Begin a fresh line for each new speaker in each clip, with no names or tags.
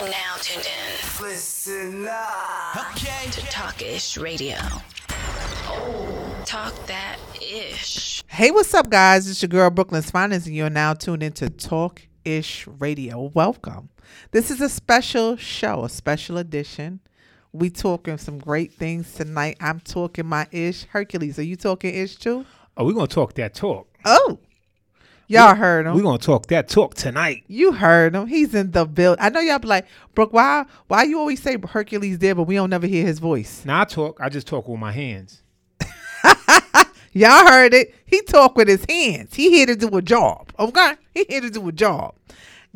You're now tuned in. Listen up. Okay. To Talkish Radio. Oh, talk that ish.
Hey, what's up, guys? It's your girl Brooklyn's Finest, and you're now tuned into Talk Ish Radio. Welcome. This is a special show, a special edition. We talking some great things tonight. I'm talking my ish. Hercules, are you talking ish too?
Oh, we're gonna talk that talk.
Oh, y'all heard him.
We're gonna talk that talk tonight.
You heard him. He's in the build. I know y'all be like, Brooke, why why you always say Hercules there, but we don't never hear his voice?
Now I talk. I just talk with my hands.
Y'all heard it. He talk with his hands. He here to do a job. Okay? He here to do a job.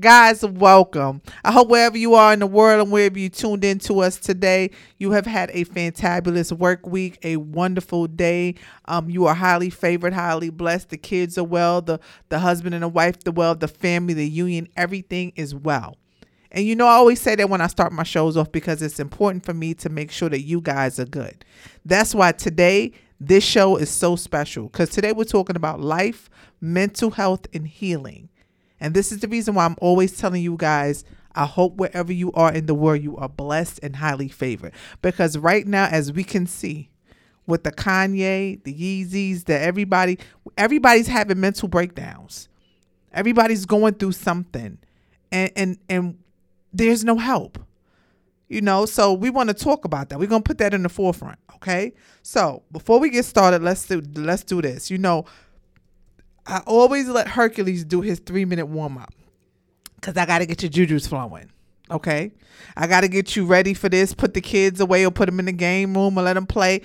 Guys, welcome. I hope wherever you are in the world and wherever you tuned in to us today, you have had a fantabulous work week, a wonderful day. Um, you are highly favored, highly blessed. The kids are well, the the husband and the wife, the well, the family, the union, everything is well. And you know, I always say that when I start my shows off because it's important for me to make sure that you guys are good. That's why today this show is so special because today we're talking about life, mental health, and healing. And this is the reason why I'm always telling you guys I hope wherever you are in the world, you are blessed and highly favored. Because right now, as we can see, with the Kanye, the Yeezys, the everybody, everybody's having mental breakdowns. Everybody's going through something, and and and there's no help. You know, so we want to talk about that. We're gonna put that in the forefront. Okay. So before we get started, let's do let's do this. You know, I always let Hercules do his three minute warm up because I got to get your juju's flowing. Okay. I got to get you ready for this. Put the kids away or put them in the game room or let them play.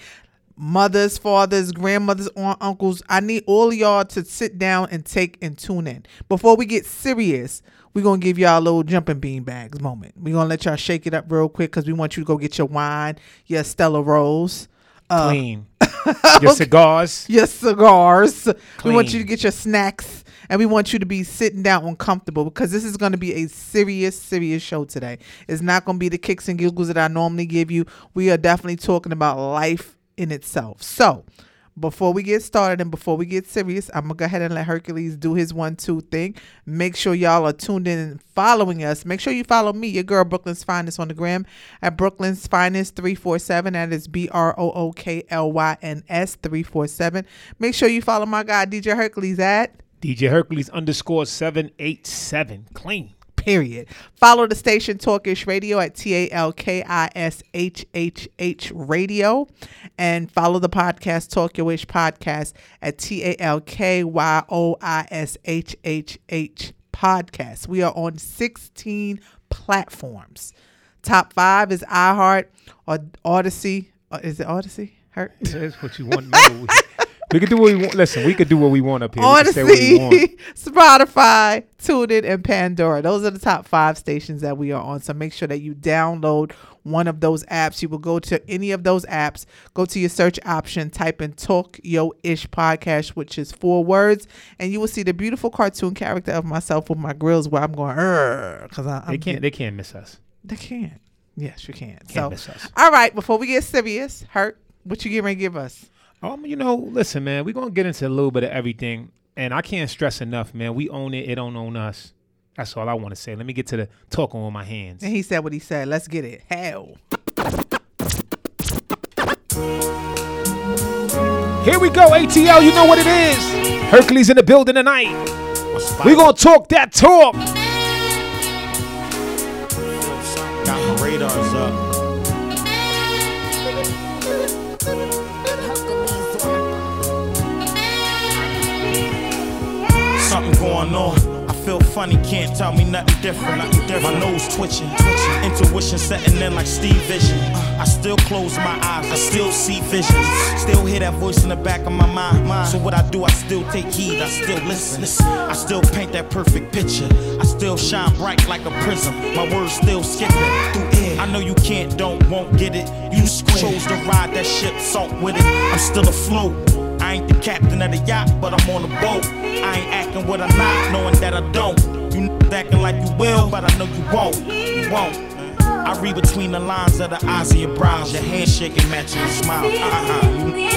Mothers, fathers, grandmothers, aunt, uncles. I need all of y'all to sit down and take and tune in. Before we get serious, we're going to give y'all a little jumping bean bags moment. We're going to let y'all shake it up real quick because we want you to go get your wine, your Stella Rosa. Uh,
Clean. Your cigars.
your cigars. We want you to get your snacks and we want you to be sitting down uncomfortable because this is going to be a serious, serious show today. It's not going to be the kicks and giggles that I normally give you. We are definitely talking about life in itself. So, before we get started and before we get serious, I'm gonna go ahead and let Hercules do his one two thing. Make sure y'all are tuned in and following us. Make sure you follow me, your girl Brooklyn's Finest on the gram at Brooklyn's Finest 347. That is B R O O K L Y N S 347. Make sure you follow my guy DJ Hercules at
DJ Hercules underscore seven eight seven. Clean.
Period. Follow the station Talkish Radio at T A L K I S H H H Radio. And follow the podcast Talk Your Ish Podcast at T A L K Y O I S H H H Podcast. We are on 16 platforms. Top five is iHeart or Audacy. Uh, Is it Audacy? Hurt?
That's what you want. No, we, could do what we want. Listen, we could do what we want up here. We can say we want.
Audacy, Spotify, TuneIn, and Pandora. Those are the top five stations that we are on. So make sure that you download one of those apps. You will go to any of those apps, go to your search option, type in Talk Yo Ish Podcast, which is four words, and you will see the beautiful cartoon character of myself with my grills where I'm going, because I'm
They can't. They can't miss us.
They can't. Yes, you can.
Can't
so,
miss us.
all right, before we get serious, Hurt, what you getting ready to give us?
Um, you know, listen, man. We're gonna get into a little bit of everything, and I can't stress enough, man. We own it. It don't own us. That's all I want to say. Let me get to the talking with my hands.
And he said what he said. Let's get it. Hell.
Here we go, ATL. You know what it is. Hercules in the building tonight. We gonna talk that talk.
Got my radars up. Going on. I feel funny, can't tell me nothing different. Nothing different. My nose twitching, twitching. Intuition setting in like Steve Vision. I still close my eyes, I still see visions. Still hear that voice in the back of my mind. So what I do, I still take heed, I still listen. I still paint that perfect picture. I still shine bright like a prism. My words still skipping through air. I know you can't, don't, won't get it. You chose to ride that ship, salt with it. I'm still afloat. I ain't the captain of the yacht, but I'm on the boat. I ain't acting what I'm not, knowing that I don't. You acting like you will, but I know you won't. You won't. I read between the lines of the eyes of your brows, your handshaking matching your smile. Uh-huh. You.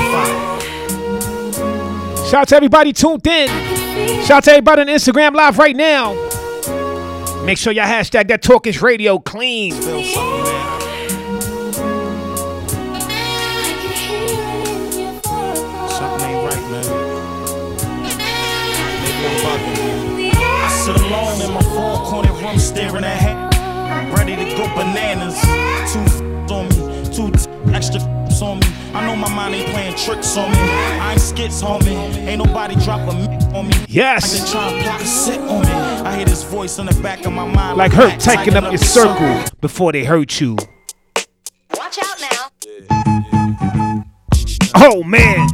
Shout out to everybody tuned in. Shout out to everybody on Instagram live right now. Make sure y'all hashtag that talk is radio clean.
Corner room staring at head, ready to go bananas. Two f- on me, two extra f- on me. I know my mind ain't playing tricks on me. I ain't skits, homie. Ain't nobody drop a m- on me.
Yes.
Like they trying to block a sit on me. I hear this voice in the back of my mind.
Like hurt,
that,
tighten up your circle before they hurt you.
Watch out now.
Oh man.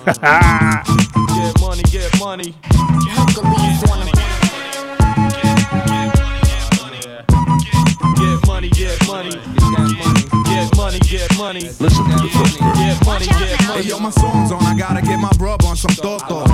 Get money, get money. Money, get money.
Listen to the footprint.
Get money, get
Hey, yo, my song's on. I gotta get my brub on some Toto.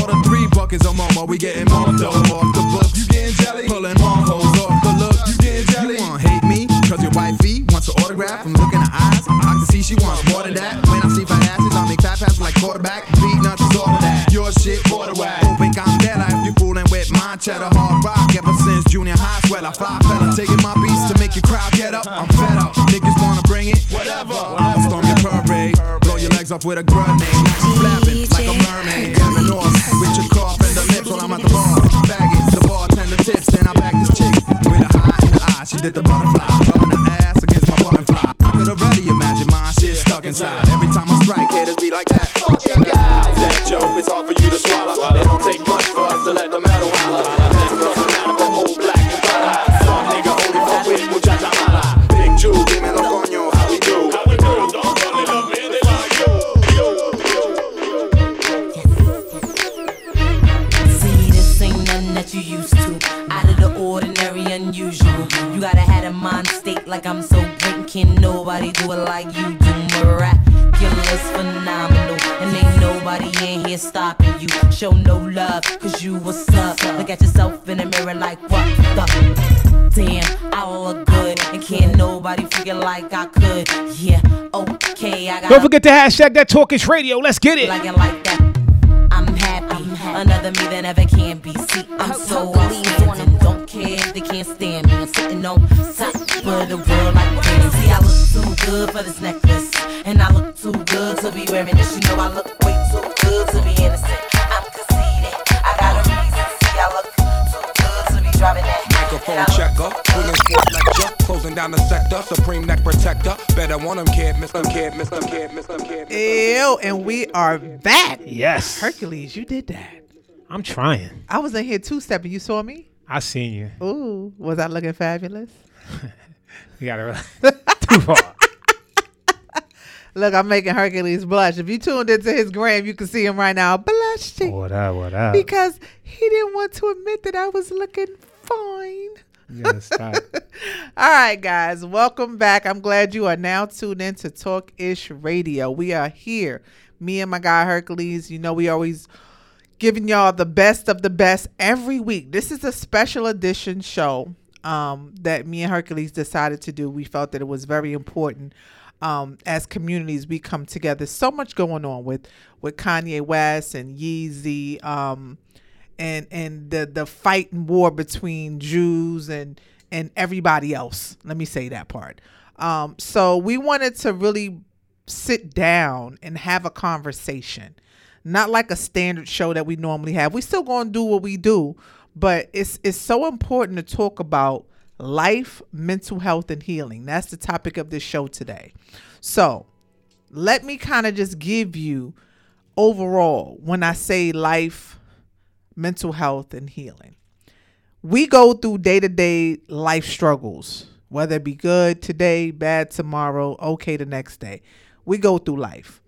Order three buckets of momo. We getting more dough off the books. You getting jelly? Pulling more hoes off the look. You getting jelly? You wanna hate me? Cause your wifey wants an autograph from looking at eyes. I can see she wants more than that. When I see fat asses, I make fat passes like quarterback. Beat nuts all of that. Your shit, water whack. Don't think I'm dead. If you fooling with my cheddar hard rock. Ever since junior high, sweat I fly with a grenade. Don't
forget to hashtag that talkish radio. Let's get it.
like like. I'm happy, another me that never can be. See, I'm so. Don't care if they can't stand me. I'm sitting on top the world like I look good for this necklace,
down the supreme neck protector. Better want him, kid, miss them, kid, miss them, kid, miss them, kid.
Ew, and we are back.
Yes.
Hercules, you did that.
I'm trying.
I was in here two stepping. You saw me?
I seen you.
Ooh, was I looking fabulous?
You gotta too far.
Look, I'm making Hercules blush. If you tuned into his gram, you can see him right now blushing
What up? What up?
because he didn't want to admit that I was looking fine.
Stop.
All right, guys, welcome back. I'm glad you are now tuned in to Talk Ish Radio. We are here, me and my guy Hercules. You know, we always giving y'all the best of the best every week. This is a special edition show um, that me and Hercules decided to do. We felt that it was very important. Um, as communities, we come together. So much going on with with Kanye West and Yeezy. Um, and and the the fight and war between Jews and and everybody else. Let me say that part. Um, so we wanted to really sit down and have a conversation, not like a standard show that we normally have. We still gonna do what we do, but it's it's so important to talk about life, mental health, and healing. That's the topic of this show today. So let me kind of just give you overall when I say life, mental health, and healing. We go through day to day life struggles, whether it be good today, bad tomorrow, okay the next day. We go through life.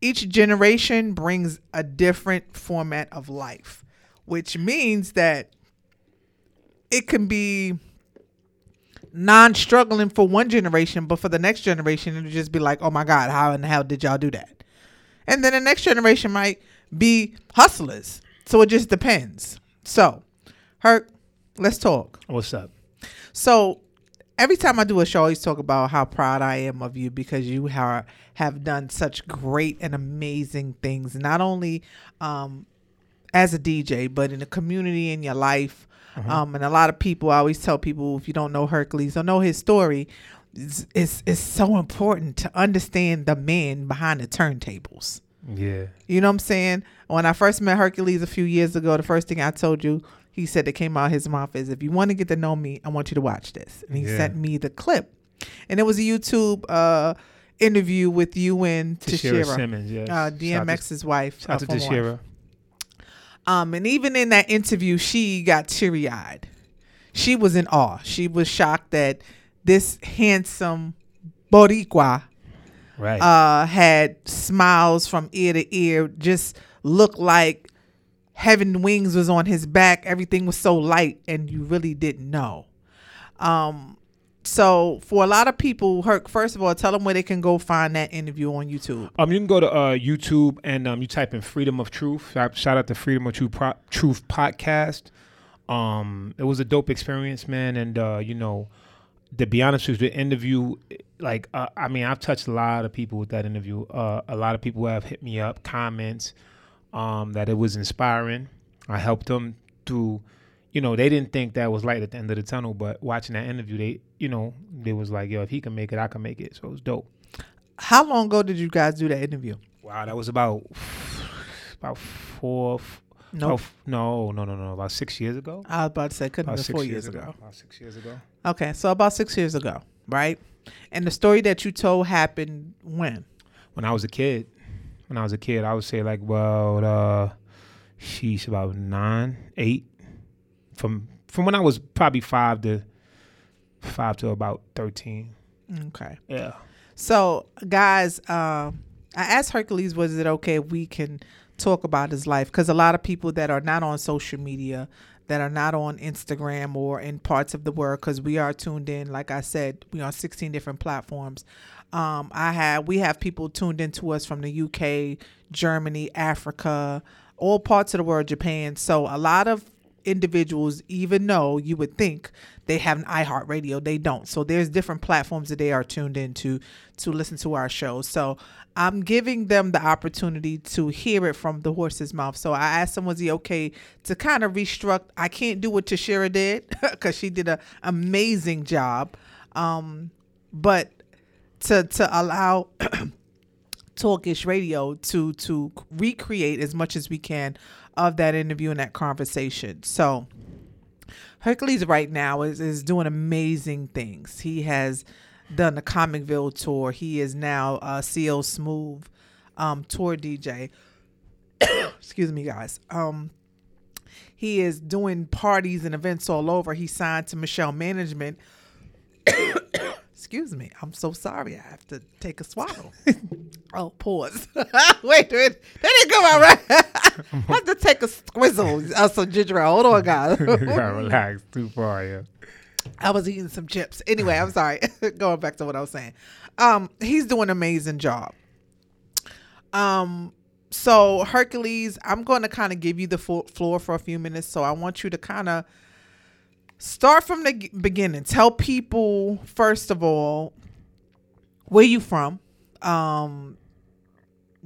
Each generation brings a different format of life, which means that it can be non struggling for one generation, but for the next generation, it'll just be like, oh my God, how in the hell did y'all do that? And then the next generation might be hustlers. So it just depends. So, Herc, let's talk.
What's up?
So every time I do a show, I always talk about how proud I am of you because you are, have done such great and amazing things, not only um, as a DJ, but in the community, in your life. Um, and a lot of people, I always tell people, if you don't know Hercules or know his story, it's, it's, it's so important to understand the man behind the turntables.
Yeah.
You know what I'm saying? When I first met Hercules a few years ago, the first thing I told you, he said that came out of his mouth is, if you want to get to know me, I want you to watch this. And he
Yeah.
sent me the clip. And it was a YouTube uh, interview with you and
Tashera
Tashera,
Simmons, yes.
uh,
to-
DMX's wife.
Shout out
uh,
to
wife.
Tashera.
Um, and even in that interview, she got teary eyed. She was in awe. She was shocked that this handsome Boricua
Right.
uh, had smiles from ear to ear, just looked like heaven wings was on his back. Everything was so light, and you really didn't know. Um, so for a lot of people, Herc, first of all, tell them where they can go find that interview on YouTube.
Um, you can go to uh, YouTube and um, you type in "Freedom of Truth." Shout out to Freedom of Truth, Pro- Truth podcast. Um, it was a dope experience, man, and uh, you know, to be honest with you, the interview, like, uh, I mean, I've touched a lot of people with that interview. Uh, a lot of people have hit me up, comments, um, that it was inspiring. I helped them through. You know, they didn't think that was light at the end of the tunnel, but watching that interview, they, you know, they was like, "Yo, if he can make it, I can make it." So it was dope.
How long ago did you guys do that interview?
Wow, that was about about four.
Nope.
oh, no, no, no, no. About six years ago.
I was about to say, couldn't
About
have been four years ago.
About six years ago.
Okay, so about six years ago, right? And the story that you told happened when?
When I was a kid, when I was a kid, I would say like, well, uh, she's about nine, eight. From from when I was probably five to five to about thirteen.
Okay.
Yeah.
So, guys, um, I asked Hercules, was it okay if we can talk about his life? Because a lot of people that are not on social media, that are not on Instagram or in parts of the world, because we are tuned in. Like I said, we are on 16 different platforms. Um, I have we have people tuned into us from the UK, Germany, Africa, all parts of the world, Japan. So a lot of individuals, even though you would think they have an iHeartRadio, they don't. So there's different platforms that they are tuned into to listen to our show. So I'm giving them the opportunity to hear it from the horse's mouth. So I asked him, was he okay to kind of restruct? I can't do what Tashera did because she did an amazing job. Um, but to to allow Talkish Radio to to recreate as much as we can of that interview and that conversation. So Hercules right now is, is doing amazing things. He has done the Comicville tour. He is now uh CO Smooth um tour DJ. Excuse me guys. Um he is doing parties and events all over. He signed to Michelle Management. Excuse me. I'm so sorry. I have to take a swallow. oh, pause. Wait, wait. That didn't come out right. I have to take a squizzle. Uh, some ginger ale. Hold on, guys.
you gotta relax. Too far, yeah.
I was eating some chips. Anyway, I'm sorry. Going back to what I was saying. Um, he's doing an amazing job. Um, so Hercules, I'm going to kind of give you the floor for a few minutes. So I want you to kind of start from the beginning. Tell people first of all where you from, um,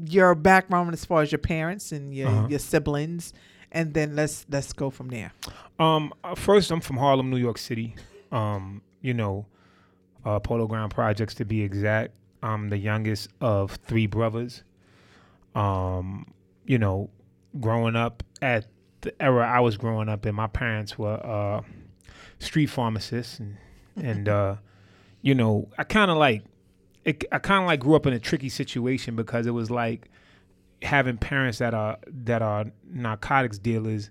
your background as far as your parents and your,
Uh-huh.
your siblings, and then let's let's go from there.
Um, uh, first, I'm from Harlem, New York City. Um, you know, uh, Polo Ground Projects to be exact. I'm the youngest of three brothers. Um, you know, growing up at the era I was growing up in, my parents were uh, street pharmacists, and and uh, you know, I kind of like, it, I kind of like grew up in a tricky situation because it was like having parents that are that are narcotics dealers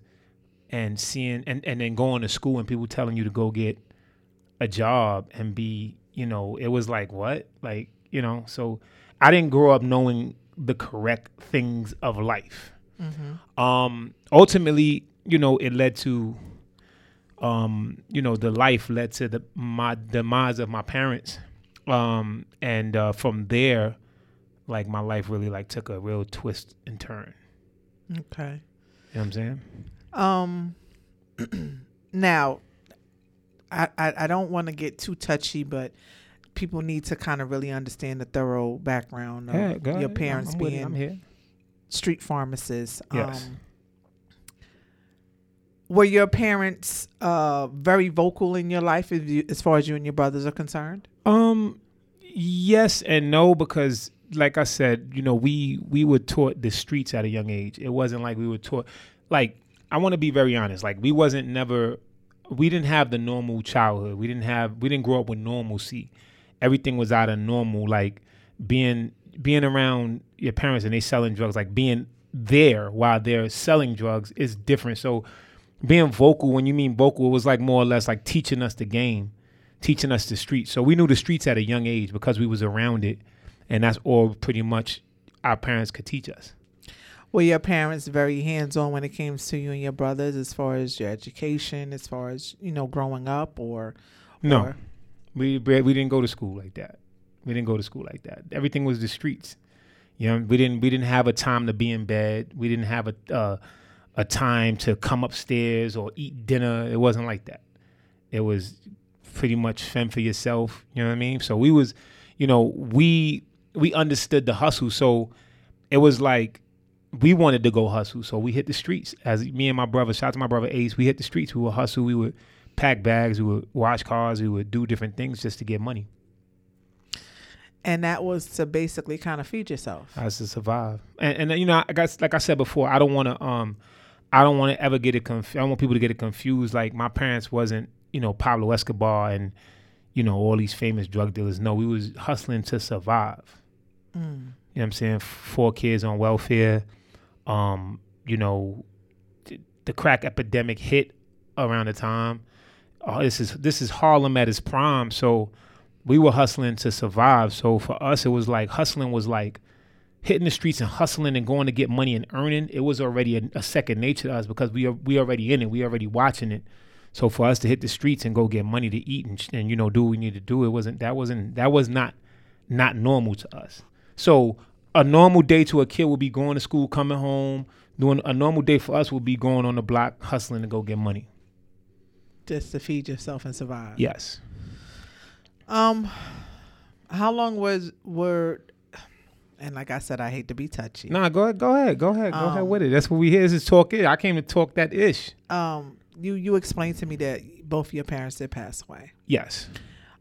and seeing and, and then going to school and people telling you to go get a job and be you know it was like what? Like you know so i didn't grow up knowing the correct things of life. Um ultimately you know it led to um you know the life led to the my demise of my parents um and uh from there like my life really like took a real twist and turn
Okay.
you know what i'm saying
Um, now, I, I, I don't want to get too touchy, but people need to kind of really understand the thorough background of
Yeah,
your parents
I'm
being
I'm here.
street pharmacists.
Yes.
Um, Were your parents uh, very vocal in your life as, you, as far as you and your brothers are concerned?
Um, yes and no because, like I said, you know, we we were taught the streets at a young age. It wasn't like we were taught. Like I want to be very honest. Like we wasn't never. We didn't have the normal childhood. We didn't have. We didn't grow up with normalcy. Everything was out of normal. Like being being around your parents and they selling drugs. Like being there while they're selling drugs is different. So being vocal when you mean vocal it was like more or less like teaching us the game teaching us the streets. So we knew the streets at a young age because we was around it and that's all pretty much our parents could teach us.
Were your parents very hands on when it came to you and your brothers as far as your education, as far as, you know, growing up or
no.
or-
we we didn't go to school like that. We didn't go to school like that. Everything was the streets. You know we didn't we didn't have a time to be in bed. We didn't have a uh, a time to come upstairs or eat dinner. It wasn't like that. It was pretty much fend for yourself you know what i mean? So we was you know we we understood the hustle. So it was like we wanted to go hustle. So we hit the streets. As me and my brother shout out to my brother ace we hit the streets. We would hustle. We would pack bags. We would wash cars. We would do different things just to get money.
And that was to basically kind of feed yourself.
as to survive. And, and you know, I guess like I said before, I don't want to um, I don't want to ever get it. Conf- I don't want people to get it confused. Like my parents wasn't, you know, Pablo Escobar and you know all these famous drug dealers. No, we was hustling to survive. You know what I'm saying? Four kids on welfare. Um, you know, th- the crack epidemic hit around the time. Oh, this is this is Harlem at its prime. So we were hustling to survive. So for us, it was like hustling was like hitting the streets and hustling and going to get money and earning. It was already a, a second nature to us because we are we already in it. We already watching it. So for us to hit the streets and go get money to eat and, and you know do what we need to do, it wasn't that wasn't that was not not normal to us. So a normal day to a kid would be going to school, coming home, doing a normal day for us would be going on the block hustling to go get money.
Just to feed yourself and survive.
Yes.
Um, how long was were, and like I said, I hate to be touchy.
Nah, go ahead, go ahead, go ahead, go ahead
Um,
with it. That's what we here is talk it. I came to talk that ish.
Um, you you explained to me that both your parents did pass away.
Yes.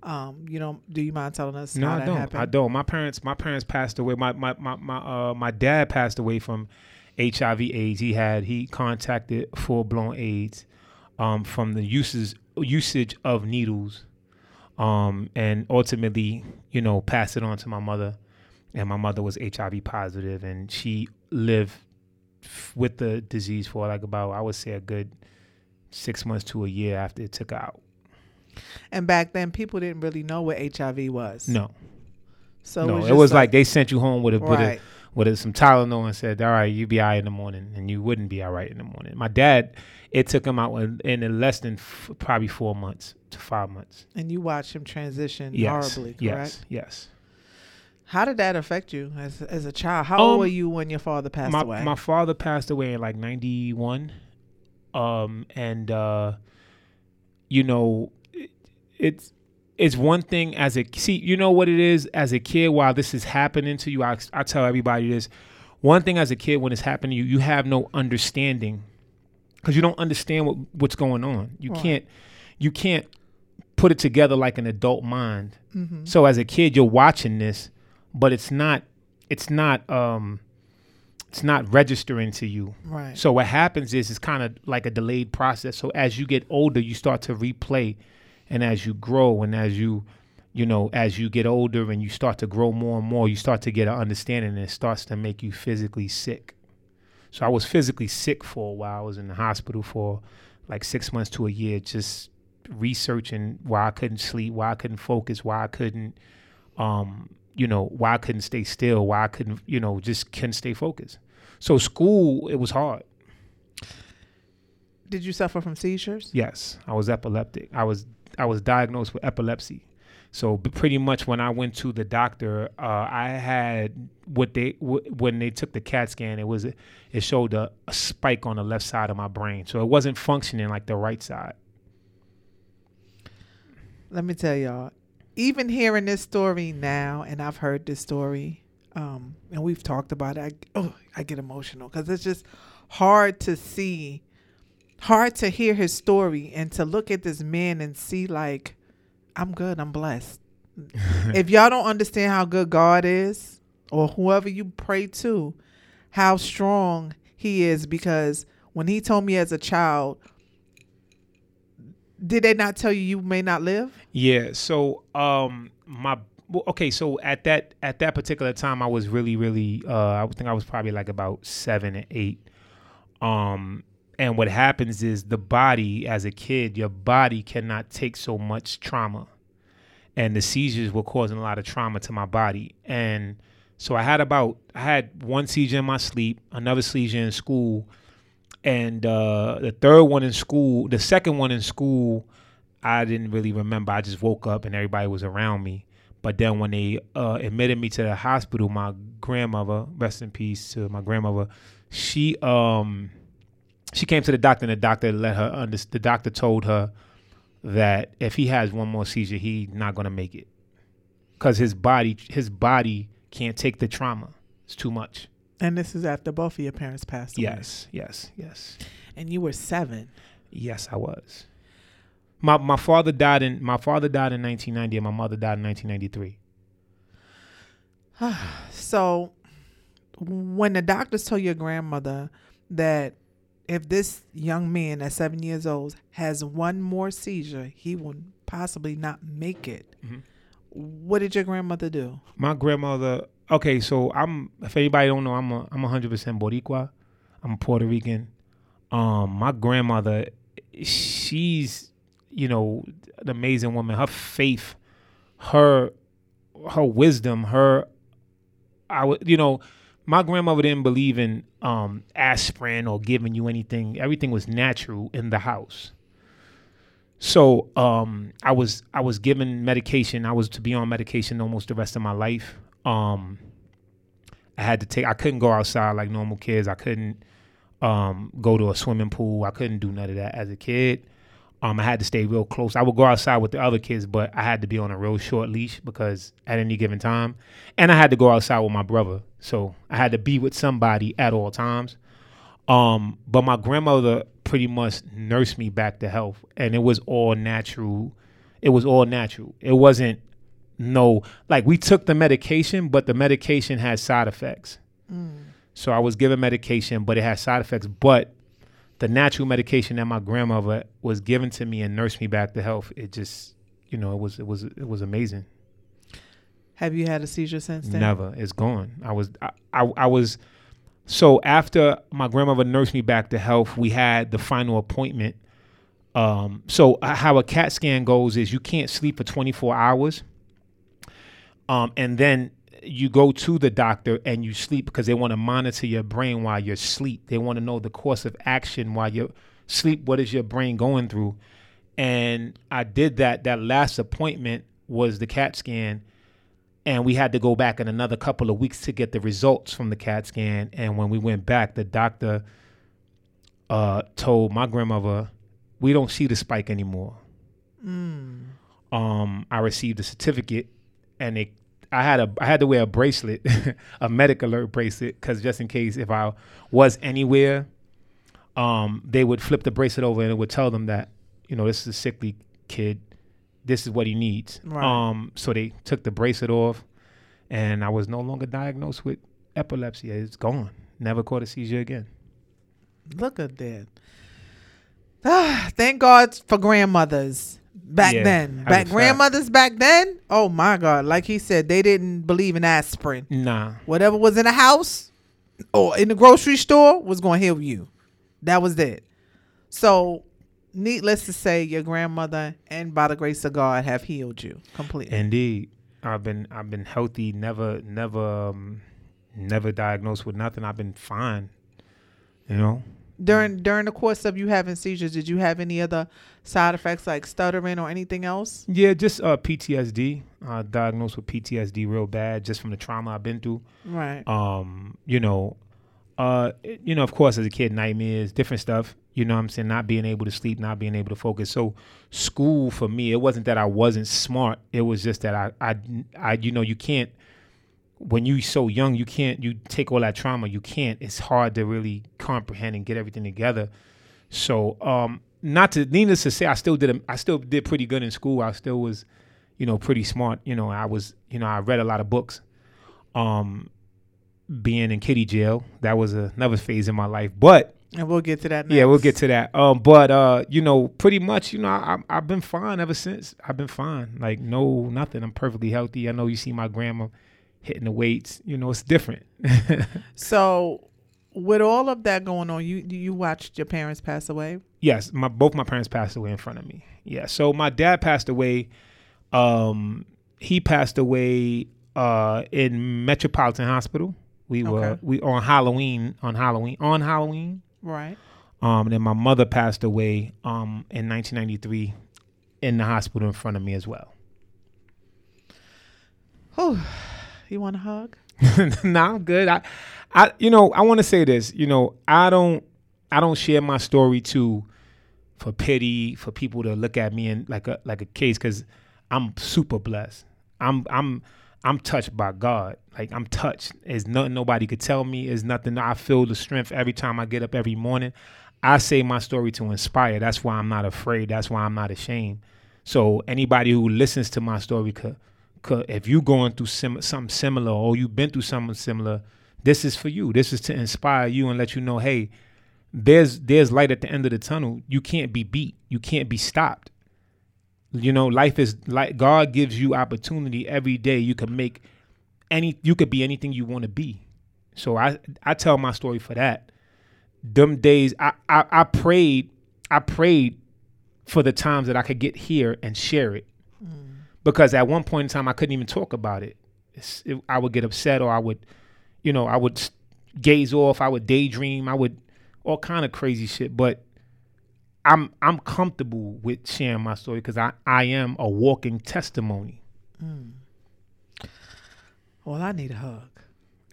Um, you know, do you mind telling us
No,
how
I
that
don't.
happened?
I don't. My parents, my parents passed away. My my my my uh my dad passed away from HIV AIDS. He had he contacted full blown AIDS um from the uses usage of needles. Um and ultimately, you know, passed it on to my mother. And my mother was HIV positive and she lived f- with the disease for like about I would say a good six months to a year after it took her out.
And back then, people didn't really know what HIV was.
No.
So
no,
it was,
it was like, they sent you home with a with, a, with a, some Tylenol and said, "All right, you be all right in the morning," and you wouldn't be all right in the morning. My dad, it took him out in, in less than f- probably four months to five months.
and you watched him transition
Yes,
horribly. Correct.
yes, yes.
How did that affect you as as a child? How
Um,
old were you when your father passed
my,
away?
My father passed away in like ninety one, um, and uh, you know, it, it's it's one thing as a see, you know what it is as a kid. While this is happening to you, I I tell everybody this. One thing as a kid when it's happening to you, you have no understanding because you don't understand what what's going on. You
Right.
can't you can't put it together like an adult mind. So as a kid, you're watching this, but it's not it's not um it's not registering to you.
Right.
So what happens is it's kind of like a delayed process. So as you get older, you start to replay, and as you grow, and as you you know, as you get older and you start to grow more and more, you start to get an understanding, and it starts to make you physically sick. So I was physically sick for a while. I was in the hospital for like six months to a year, just researching why I couldn't sleep, why I couldn't focus, why I couldn't, um, you know, why I couldn't stay still, why I couldn't, you know, just couldn't stay focused. So school, it was hard.
did you suffer from seizures?
Yes, I was epileptic. I was I was diagnosed with epilepsy. So pretty much when I went to the doctor, uh, I had what they w- when they took the CAT scan, it was it showed a, a spike on the left side of my brain. So it wasn't functioning like the right side.
Let me tell y'all. Even hearing this story now, and I've heard this story, um, and we've talked about it. I, oh, I get emotional because it's just hard to see hard to hear his story and to look at this man and see like I'm good, I'm blessed. if y'all don't understand how good God is or whoever you pray to, how strong he is because when he told me as a child, did they not tell you you may not live?
Yeah. So um my okay, so at that at that particular time I was really, really uh I think I was probably like about seven and eight. Um and what happens is the body as a kid, your body cannot take so much trauma. And the seizures were causing a lot of trauma to my body. And so I had about I had one seizure in my sleep, another seizure in school, and uh, the third one in school, the second one in school, I didn't really remember. I just woke up and everybody was around me. But then when they uh, admitted me to the hospital, my grandmother, rest in peace to my grandmother, she um she came to the doctor and the doctor let her under the doctor told her that if he has one more seizure, he's not gonna make it. Cause his body his body can't take the trauma. It's too much.
And this is after both of your parents passed away.
Yes, yes, yes.
And you were seven.
Yes, I was. My my father died in my father died in 1990 and my mother died in 1993.
So when the doctors told your grandmother that if this young man at seven years old has one more seizure, he will possibly not make it. Mm-hmm. What did your grandmother do?
My grandmother. Okay, so I'm. If anybody don't know, I'm a. I'm 100 percent Boricua. I'm Puerto Rican. Um, my grandmother, she's, you know, an amazing woman. Her faith, her, her wisdom, her, I would, you know, my grandmother didn't believe in um aspirin or giving you anything. Everything was natural in the house. So um, I was I was given medication. I was to be on medication almost the rest of my life. Um, I had to take. I couldn't go outside like normal kids. I couldn't um, go to a swimming pool. I couldn't do none of that as a kid. Um, I had to stay real close. I would go outside with the other kids, but I had to be on a real short leash because at any given time, and I had to go outside with my brother. So I had to be with somebody at all times. Um, but my grandmother pretty much nursed me back to health, and it was all natural. It was all natural. It wasn't no like we took the medication, but the medication had side effects. So I was given medication, but it had side effects. But the natural medication that my grandmother was given to me and nursed me back to health, it just you know it was it was it was amazing.
Have you had a seizure since then?
Never. It's gone. I was I, I, I was so after my grandmother nursed me back to health, we had the final appointment. Um, so uh, how a CAT scan goes is you can't sleep for 24 hours. Um, and then you go to the doctor and you sleep because they want to monitor your brain while you're asleep. They want to know the course of action while you're sleep. What is your brain going through? And I did that. That last appointment was the CAT scan and we had to go back in another couple of weeks to get the results from the CAT scan. And when we went back, the doctor uh, told my grandmother, "We don't see the spike anymore." Um, I received a certificate, and it, I had a I had to wear a bracelet, a medic alert bracelet, because just in case if I was anywhere, um, they would flip the bracelet over and it would tell them that you know this is a sickly kid this is what he needs.
Right.
Um, so they took the bracelet off, and I was no longer diagnosed with epilepsy. It's gone. Never caught a seizure again.
Look at that. Ah, thank God for grandmothers back
Yeah,
then. Back
fact.
grandmothers back then. Oh my God! Like he said, they didn't believe in aspirin.
Nah.
Whatever was in the house or in the grocery store was going to heal you. That was it. So, needless to say, your grandmother and by the grace of God have healed you completely.
Indeed, I've been I've been healthy. Never never um, never diagnosed with nothing. I've been fine. You know.
During during the course of you having seizures, did you have any other side effects like stuttering or anything else?
Yeah, just uh, PTSD. Uh, diagnosed with PTSD real bad, just from the trauma I've been through.
Right.
um, you know, uh, you know, of course, as a kid, nightmares, different stuff. You know what I'm saying? Not being able to sleep, not being able to focus. So school for me, it wasn't that I wasn't smart. It was just that I, I, I you know, you can't, when you're so young, you can't, you take all that trauma, you can't, it's hard to really comprehend and get everything together. So, um, not to needless to say, I still did. A, I still did pretty good in school. I still was, you know, pretty smart. You know, I was, you know, I read a lot of books. Um, being in kitty jail, that was another phase in my life. But
And we'll get to that next.
yeah, we'll get to that. Um, but uh, you know, pretty much, you know, I- I've been fine ever since. I've been fine. Like no, nothing. I'm perfectly healthy. I know you see my grandma hitting the weights. You know, it's different.
So, with all of that going on, you you watched your parents pass away.
yes, my both my parents passed away in front of me. Yeah. So my dad passed away. Um, he passed away uh in Metropolitan Hospital. We were
Okay.
we on Halloween on Halloween on Halloween.
Right.
Um, and then my mother passed away um in 1993 in the hospital in front of me as well.
Oh, you want a hug?
nah, I'm good. I, I, you know, I want to say this. You know, I don't, I don't share my story to, for pity, for people to look at me and like a like a case, because I'm super blessed. I'm, I'm, I'm touched by God. Like I'm touched. There's nothing nobody could tell me. There's nothing. I feel the strength every time I get up every morning. I say my story to inspire. That's why I'm not afraid. That's why I'm not ashamed. So anybody who listens to my story could if you're going through sim- something similar or you've been through something similar, this is for you. This is to inspire you and let you know, hey, there's there's light at the end of the tunnel. You can't be beat. You can't be stopped. You know, life is like God gives you opportunity every day. You can make any you could be anything you want to be. So I I tell my story for that. Them days I, I I prayed I prayed for the times that I could get here and share it. Because at one point in time I couldn't even talk about it. It I would get upset or I would you know, I would gaze off, I would daydream, I would all kind of crazy shit, but I'm I'm comfortable with sharing my story because I, I am a walking testimony.
Well, I need a hug.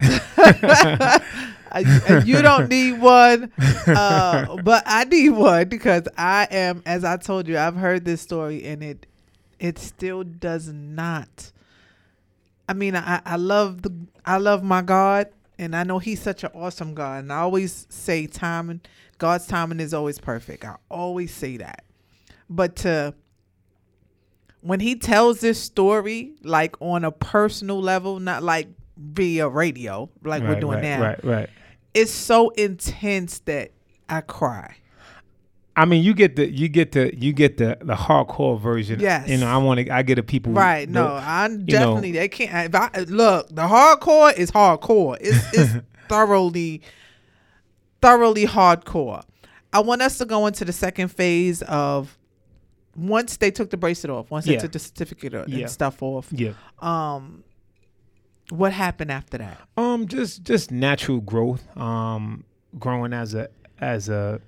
I- you don't need one, uh, but I need one because I am, as I told you, I've heard this story and it, it still does not. I mean, I, I love the, I love my God, and I know He's such an awesome God, and I always say timing, God's timing is always perfect. I always say that, but to when he tells this story like on a personal level, not like via radio, like we're
Right,
doing
right,
now,
Right, right.
it's so intense that I cry.
I mean, you get the you get the you get the the hardcore version.
Yes.
You know, I want to. I get the people.
Right?
the-
No, I'm
you know-
definitely. They can't. If I, look, the hardcore is hardcore. It's it's thoroughly, thoroughly hardcore. I want us to go into the second phase of once they took the bracelet off, once
Yeah.
they took the certificate o-
Yeah.
and stuff off.
Yeah.
Um, what happened after that?
Um, just just natural growth. Um, growing as a as a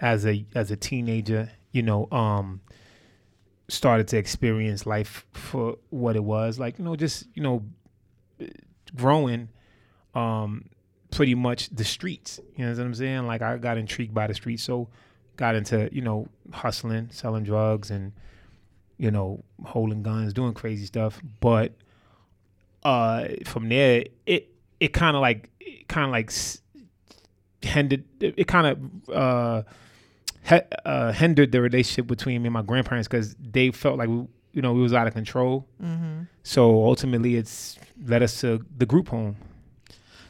as a as a teenager, you know, um, started to experience life for what it was. Like you know, just you know, growing. Um, pretty much the streets. You know what I'm saying? Like I got intrigued by the streets, so got into you know hustling, selling drugs, and you know holding guns, doing crazy stuff. But uh, from there, it it kind of like kind of like hindered. It kind of uh, he, uh, hindered the relationship between me and my grandparents because they felt like we, you know we was out of control.
Mm-hmm.
So ultimately, it's led us to the group home.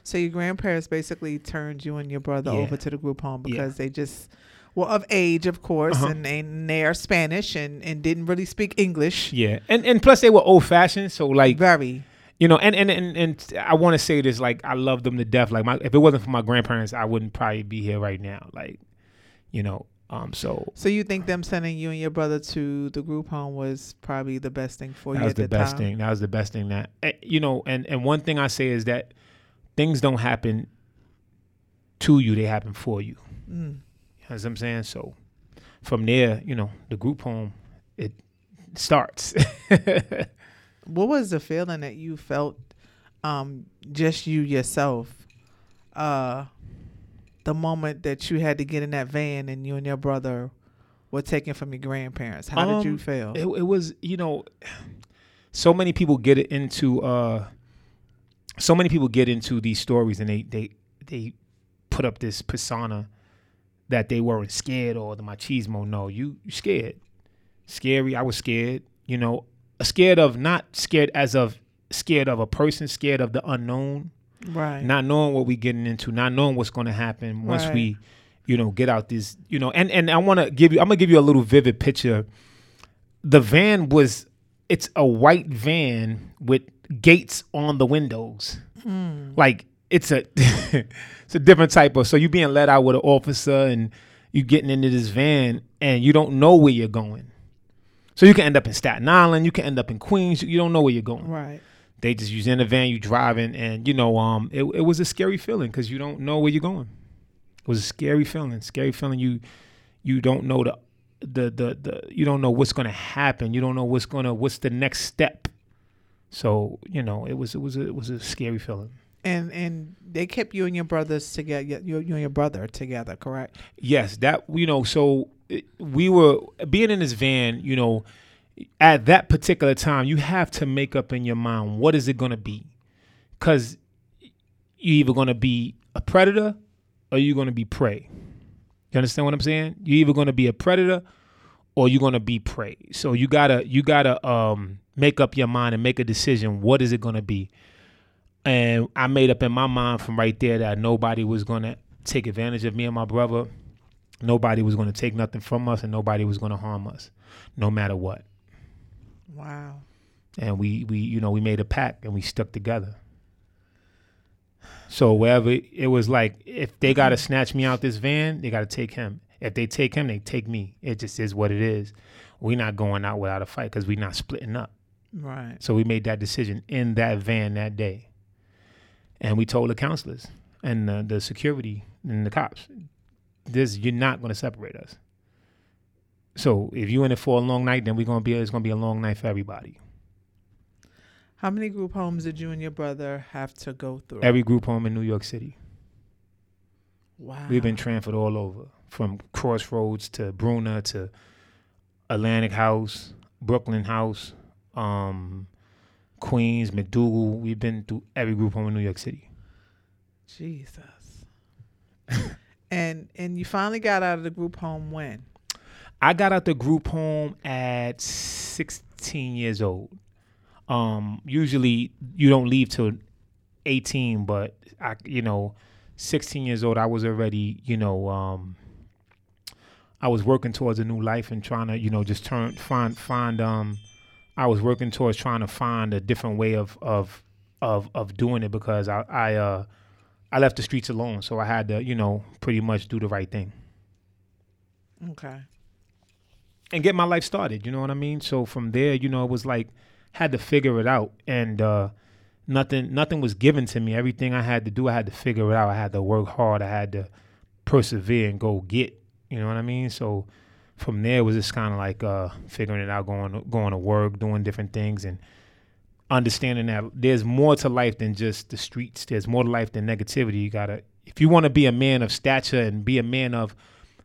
So your grandparents basically turned you and your brother
Yeah.
over to the group home
Yeah.
because they just were of age, of course,
Uh-huh.
and, and they are Spanish and, and didn't really speak English.
Yeah, and and plus they were old fashioned, so like
Very.
you know, and and and, and I want to say this, like I love them to death. Like my, if it wasn't for my grandparents, I wouldn't probably be here right now. Like, you know, um, so
So you think them sending you and your brother to the group home was probably the best thing for
that
you That
was
at
the best
time?
thing. That was the best thing that eh, you know. And and one thing I say is that things don't happen to you; they happen for you.
Mm.
You know what I'm saying? So from there, you know, the group home it starts.
What was the feeling that you felt, um, just you yourself, uh, the moment that you had to get in that van and you and your brother were taken from your grandparents? How did you
Um,
feel?
It, it was, you know, so many people get it into uh so many people get into these stories and they they they put up this persona that they weren't scared or the machismo. No, you you scared, scary. I was scared. You know, scared of not scared as of scared of a person, scared of the unknown,
Right.
not knowing what we're getting into, not knowing what's going to happen once
Right.
we, you know, get out this, you know, and and I want to give you, I'm gonna give you a little vivid picture. The van was, it's a white van with gates on the windows, hmm. like it's a, it's a different type of. So you being let out with an officer and you getting into this van and you don't know where you're going. So you can end up in Staten Island, you can end up in Queens, you don't know where you're going
Right.
They just use in the van you driving and you know um it, it was a scary feeling because you don't know where you're going it was a scary feeling scary feeling you you don't know the the the, the you don't know what's going to happen you don't know what's going to what's the next step so you know it was it was a, it was a scary feeling
And and they kept you and your brothers together. You, you and your brother together, correct?
yes that you know so it- we were being in this van you know at that particular time you have to make up in your mind what is it going to be? Because you either going to be a predator or you're going to be prey. You understand what i'm saying? You're either going to be a predator or you're going to be prey. So you gotta you gotta um make up your mind and make a decision what is it going to be? And i made up in my mind from right there that nobody was going to take advantage of me and my brother. Nobody was going to take nothing from us and nobody was going to harm us no matter what
Wow.
and we we you know we made a pact and we stuck together. So wherever it was like if they got to snatch me out this van they got to take him. If they take him they take me. It just is what it is. We're not going out without a fight because we're not splitting up.
Right.
so we made that decision in that van that day. And we told the counselors and the, the security and the cops this you're not going to separate us so if you're in it for a long night then we're to be it's going to be a long night for everybody
How many group homes did you and your brother have to go through?
every group home in New York City.
wow.
We've been transferred all over, from Crossroads to Bruna to Atlantic House, Brooklyn House, um, Queens, McDougal. We've been through every group home in New York City.
Jesus. and and you finally got out of the group home when?
I got out the group home at 16 years old. Um, usually you don't leave till 18, but I, you know, 16 years old, I was already, you know, um, I was working towards a new life and trying to, you know, just turn, find, find, um, I was working towards trying to find a different way of, of, of, of doing it because I, I, uh, I left the streets alone. So I had to, you know, pretty much do the right thing.
Okay.
And get my life started. You know what I mean? So from there, you know, it was like had to figure it out, and uh, nothing nothing was given to me. Everything I had to do, I had to figure it out. I had to work hard. I had to persevere and go get. You know what I mean? So from there, it was just kind of like uh, figuring it out, going going to work, doing different things, and understanding that there's more to life than just the streets. There's more to life than negativity. You gotta, if you want to be a man of stature and be a man of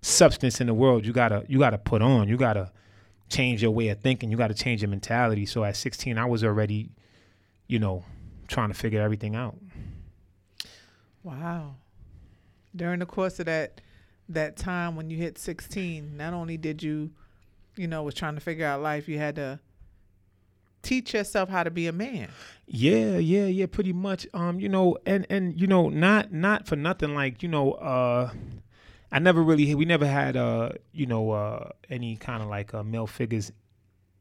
substance in the world, you gotta you gotta put on. You gotta change your way of thinking. You gotta change your mentality. So at 16, I was already, you know, trying to figure everything out.
Wow. During the course of that that time when you hit 16, not only did you, you know, was trying to figure out life, you had to teach yourself how to be a man.
Yeah, yeah, yeah, pretty much. Um, you know, and and you know, not not for nothing. Like you know, uh, I never really we never had uh you know uh any kind of like uh, male figures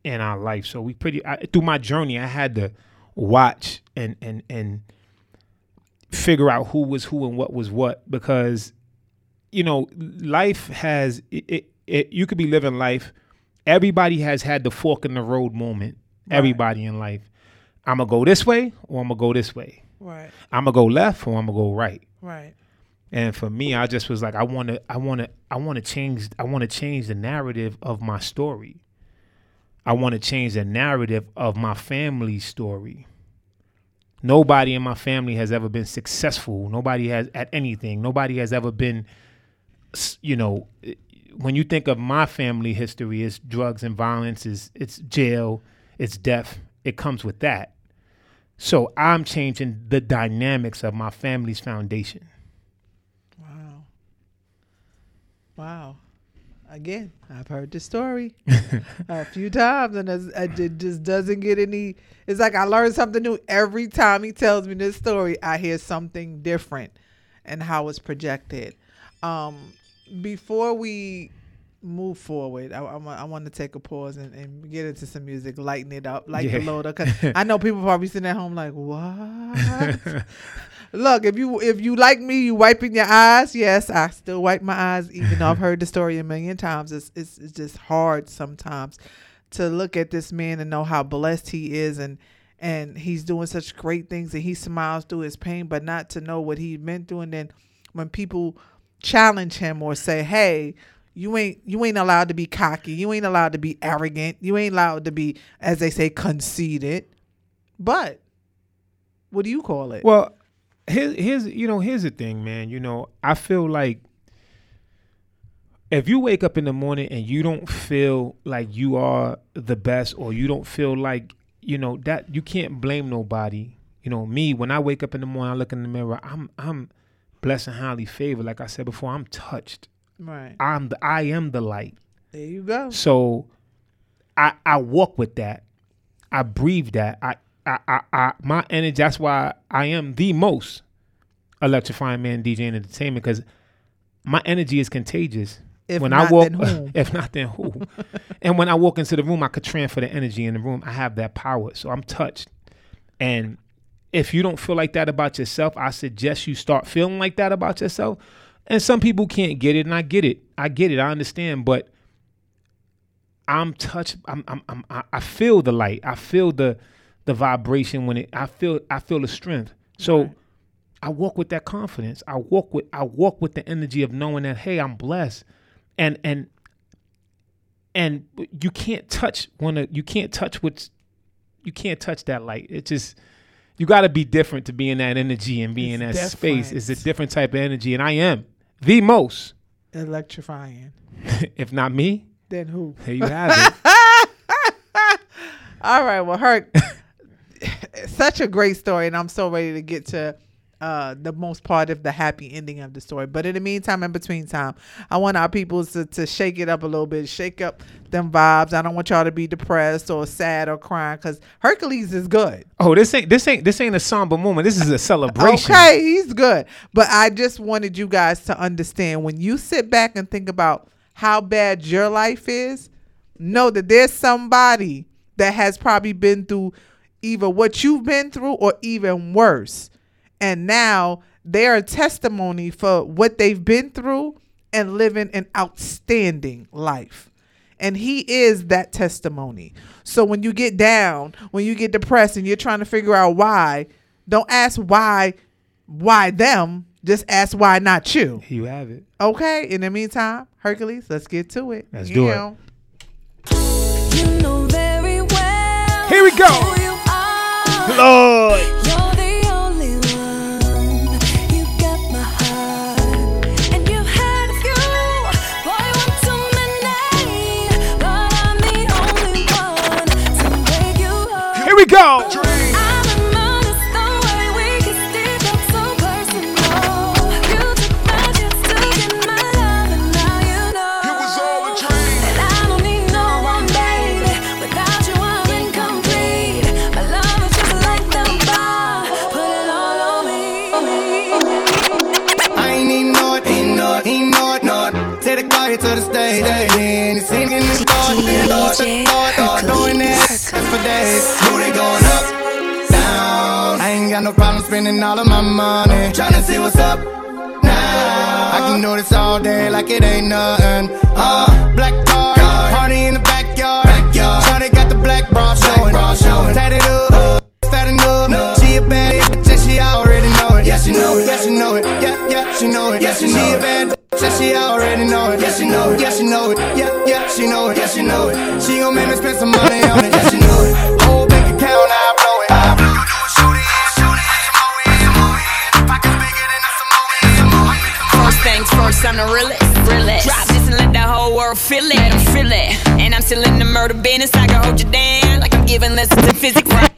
in our life. So we pretty I, through my journey, I had to watch and and and figure out who was who and what was what because you know life has it, it, it you could be living life everybody has had the fork in the road moment everybody in life i'm gonna go this way or i'm gonna go this way
Right.
i'm gonna go left or i'm gonna go right
Right.
And for me i just was like i want to i want to i want to change i want to change the narrative of my story. I want to change the narrative of my family's story. Nobody in my family has ever been successful. Nobody has at anything. Nobody has ever been you know when you think of my family history it's drugs and violence it's it's jail it's death. It comes with that. So i'm changing the dynamics of my family's foundation
Wow. Again, I've heard the story a few times, and it just doesn't get any. It's like I learn something new every time he tells me this story. I hear something different, and how it's projected. Um, before we move forward, I, I, want- I want to take a pause and, and get into some music, lighten it up, like the
Yeah.
loader. Cause I know people probably sitting at home like, what? Look, if you if you like me, you wiping your eyes. Yes, I still wipe my eyes, even though I've heard the story a million times. It's it's, it's just hard sometimes to look at this man and know how blessed he is and and he's doing such great things and he smiles through his pain, but not to know what he's been through. And then when people challenge him or say, "Hey," you ain't you ain't allowed to be cocky. You ain't allowed to be arrogant. You ain't allowed to be, as they say, conceited. But what do you call it?
Well, here's here's you know here's the thing, man. You know, I feel like if you wake up in the morning and you don't feel like you are the best, or you don't feel like you know that you can't blame nobody. You know, me when I wake up in the morning, I look in the mirror. I'm I'm blessed and highly favored. Like I said before, I'm touched.
Right
I'm the I am the light.
there, you go.
So I I walk with that. I breathe that. I I I, I my energy. That's why I am the most electrifying man DJ in entertainment because my energy is contagious.
If
when
not,
I walk, if not, then who? and when I walk into the room, I could transfer the energy in the room. I have that power, so I'm touched. And if you don't feel like that about yourself, I suggest you start feeling like that about yourself. And some people can't get it, and I get it. I get it. I understand, but I'm touched. I'm, I'm, I'm I- I feel the light. I feel the the vibration when it. I feel I feel the strength. So I walk with that confidence. I walk with I walk with the energy of knowing that hey, I'm blessed, and and and you can't touch one of you can't touch what's you can't touch that light. It just you got to be different to be in that energy and be in that
It's
space. It's a
different.
different type of energy, and I am the most.
Electrifying.
if not me,
Then who?
there you have it.
All right. Well, Herc, such a great story, and I'm so ready to get to uh, the most part of the happy ending of the story. But in the meantime, in between time, I want our people to, to shake it up a little bit, shake up them vibes. I don't want y'all to be depressed or sad or crying because Hercules is good.
Oh, this ain't this ain't this ain't a somber moment. This is a celebration.
Okay, he's good. But I just wanted you guys to understand when you sit back and think about how bad your life is, know that there's somebody that has probably been through either what you've been through or even worse. And now they're a testimony for what they've been through and living an outstanding life. And he is that testimony. So when you get down, when you get depressed and you're trying to figure out why, don't ask why why them, just ask why not you.
You have it.
Okay? In the meantime, Hercules, let's get to it.
Let's do it.
You know very well
Here we go.
who you are.
Lord.
Car here to the stage, then he's singing this thought, for days. Booty going up, down. I ain't got no problem spending all of my money, tryna see what's up now. I can do this all day like it ain't nothing. Uh, black car, party in the backyard. backyard. Shawty got the black bra showing, tatted up, fat enough. She a bad bitch, and she already know it. Yeah, she know it. Yeah, she know it. Yeah, she know it. Yeah, she know it. a bad bitch, and she already know it. Yeah, she know it. Yeah, she know it. Yeah, yeah, she know it. Yeah, she know it. She gon' make me spend some money on it. Yeah, she know it. Whole bank account, I blow it. I blow it.
Things first, I'm the realest. realest. Drop this and let the whole world feel it. Let 'em feel it. And I'm still in the murder business. I can hold you down like I'm giving lessons in physics. Right?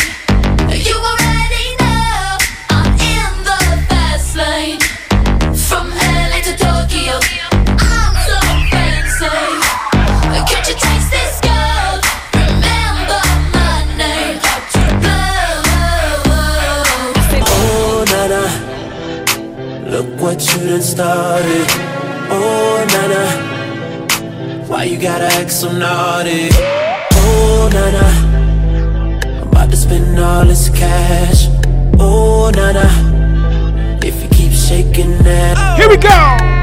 Look what you done started. Oh, Nana, why you gotta act so naughty? Oh, Nana, I'm about to spend all this cash. Oh, Nana, if you keep shaking that.
Here we go.
Oh.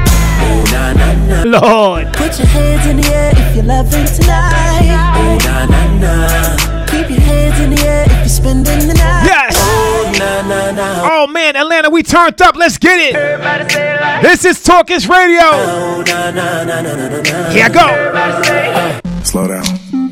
Lord.
Put your hands in the air if you're loving tonight. Oh, na na na. Keep your hands in the air if you're spending the night.
Yes.
Oh, na na na.
Oh man, Atlanta, we turned up. Let's get it. This is Talkishhh Radio. Here I go.
Slow down.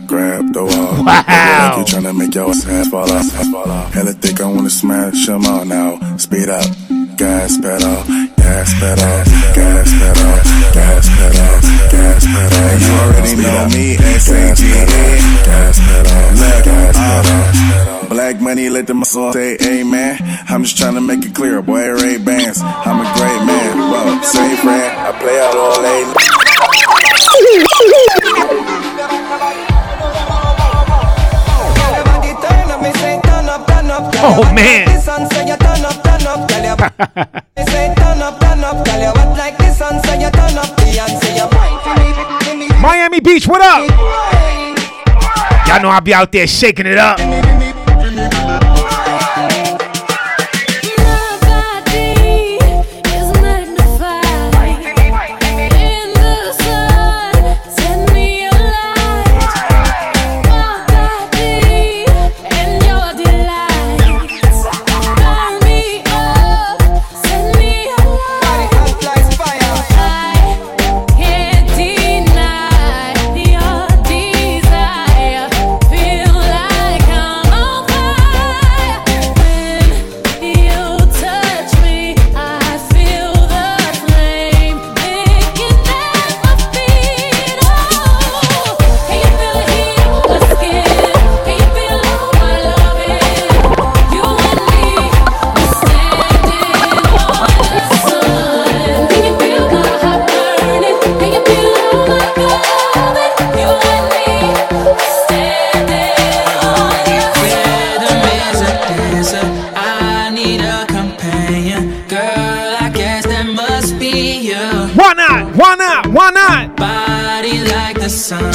Grab the wall.
Wow.
Like you tryna make your ass fall off. ass fall off. Hella thick, I wanna smash them all now. Speed up. Gas pedal. Gas pedal. Gas pedal. Gas pedal. Gas pedal. You already know me. S-A-G-A. Gas pedal. Gas pedal. Black money, let the muscle say amen. I'm just tryna make it clear, boy, Ray Bans. I'm a great man, whoa, say friend. I play out all late.
Oh man. Miami Beach, what up? Y'all know I'll be out there shaking it up.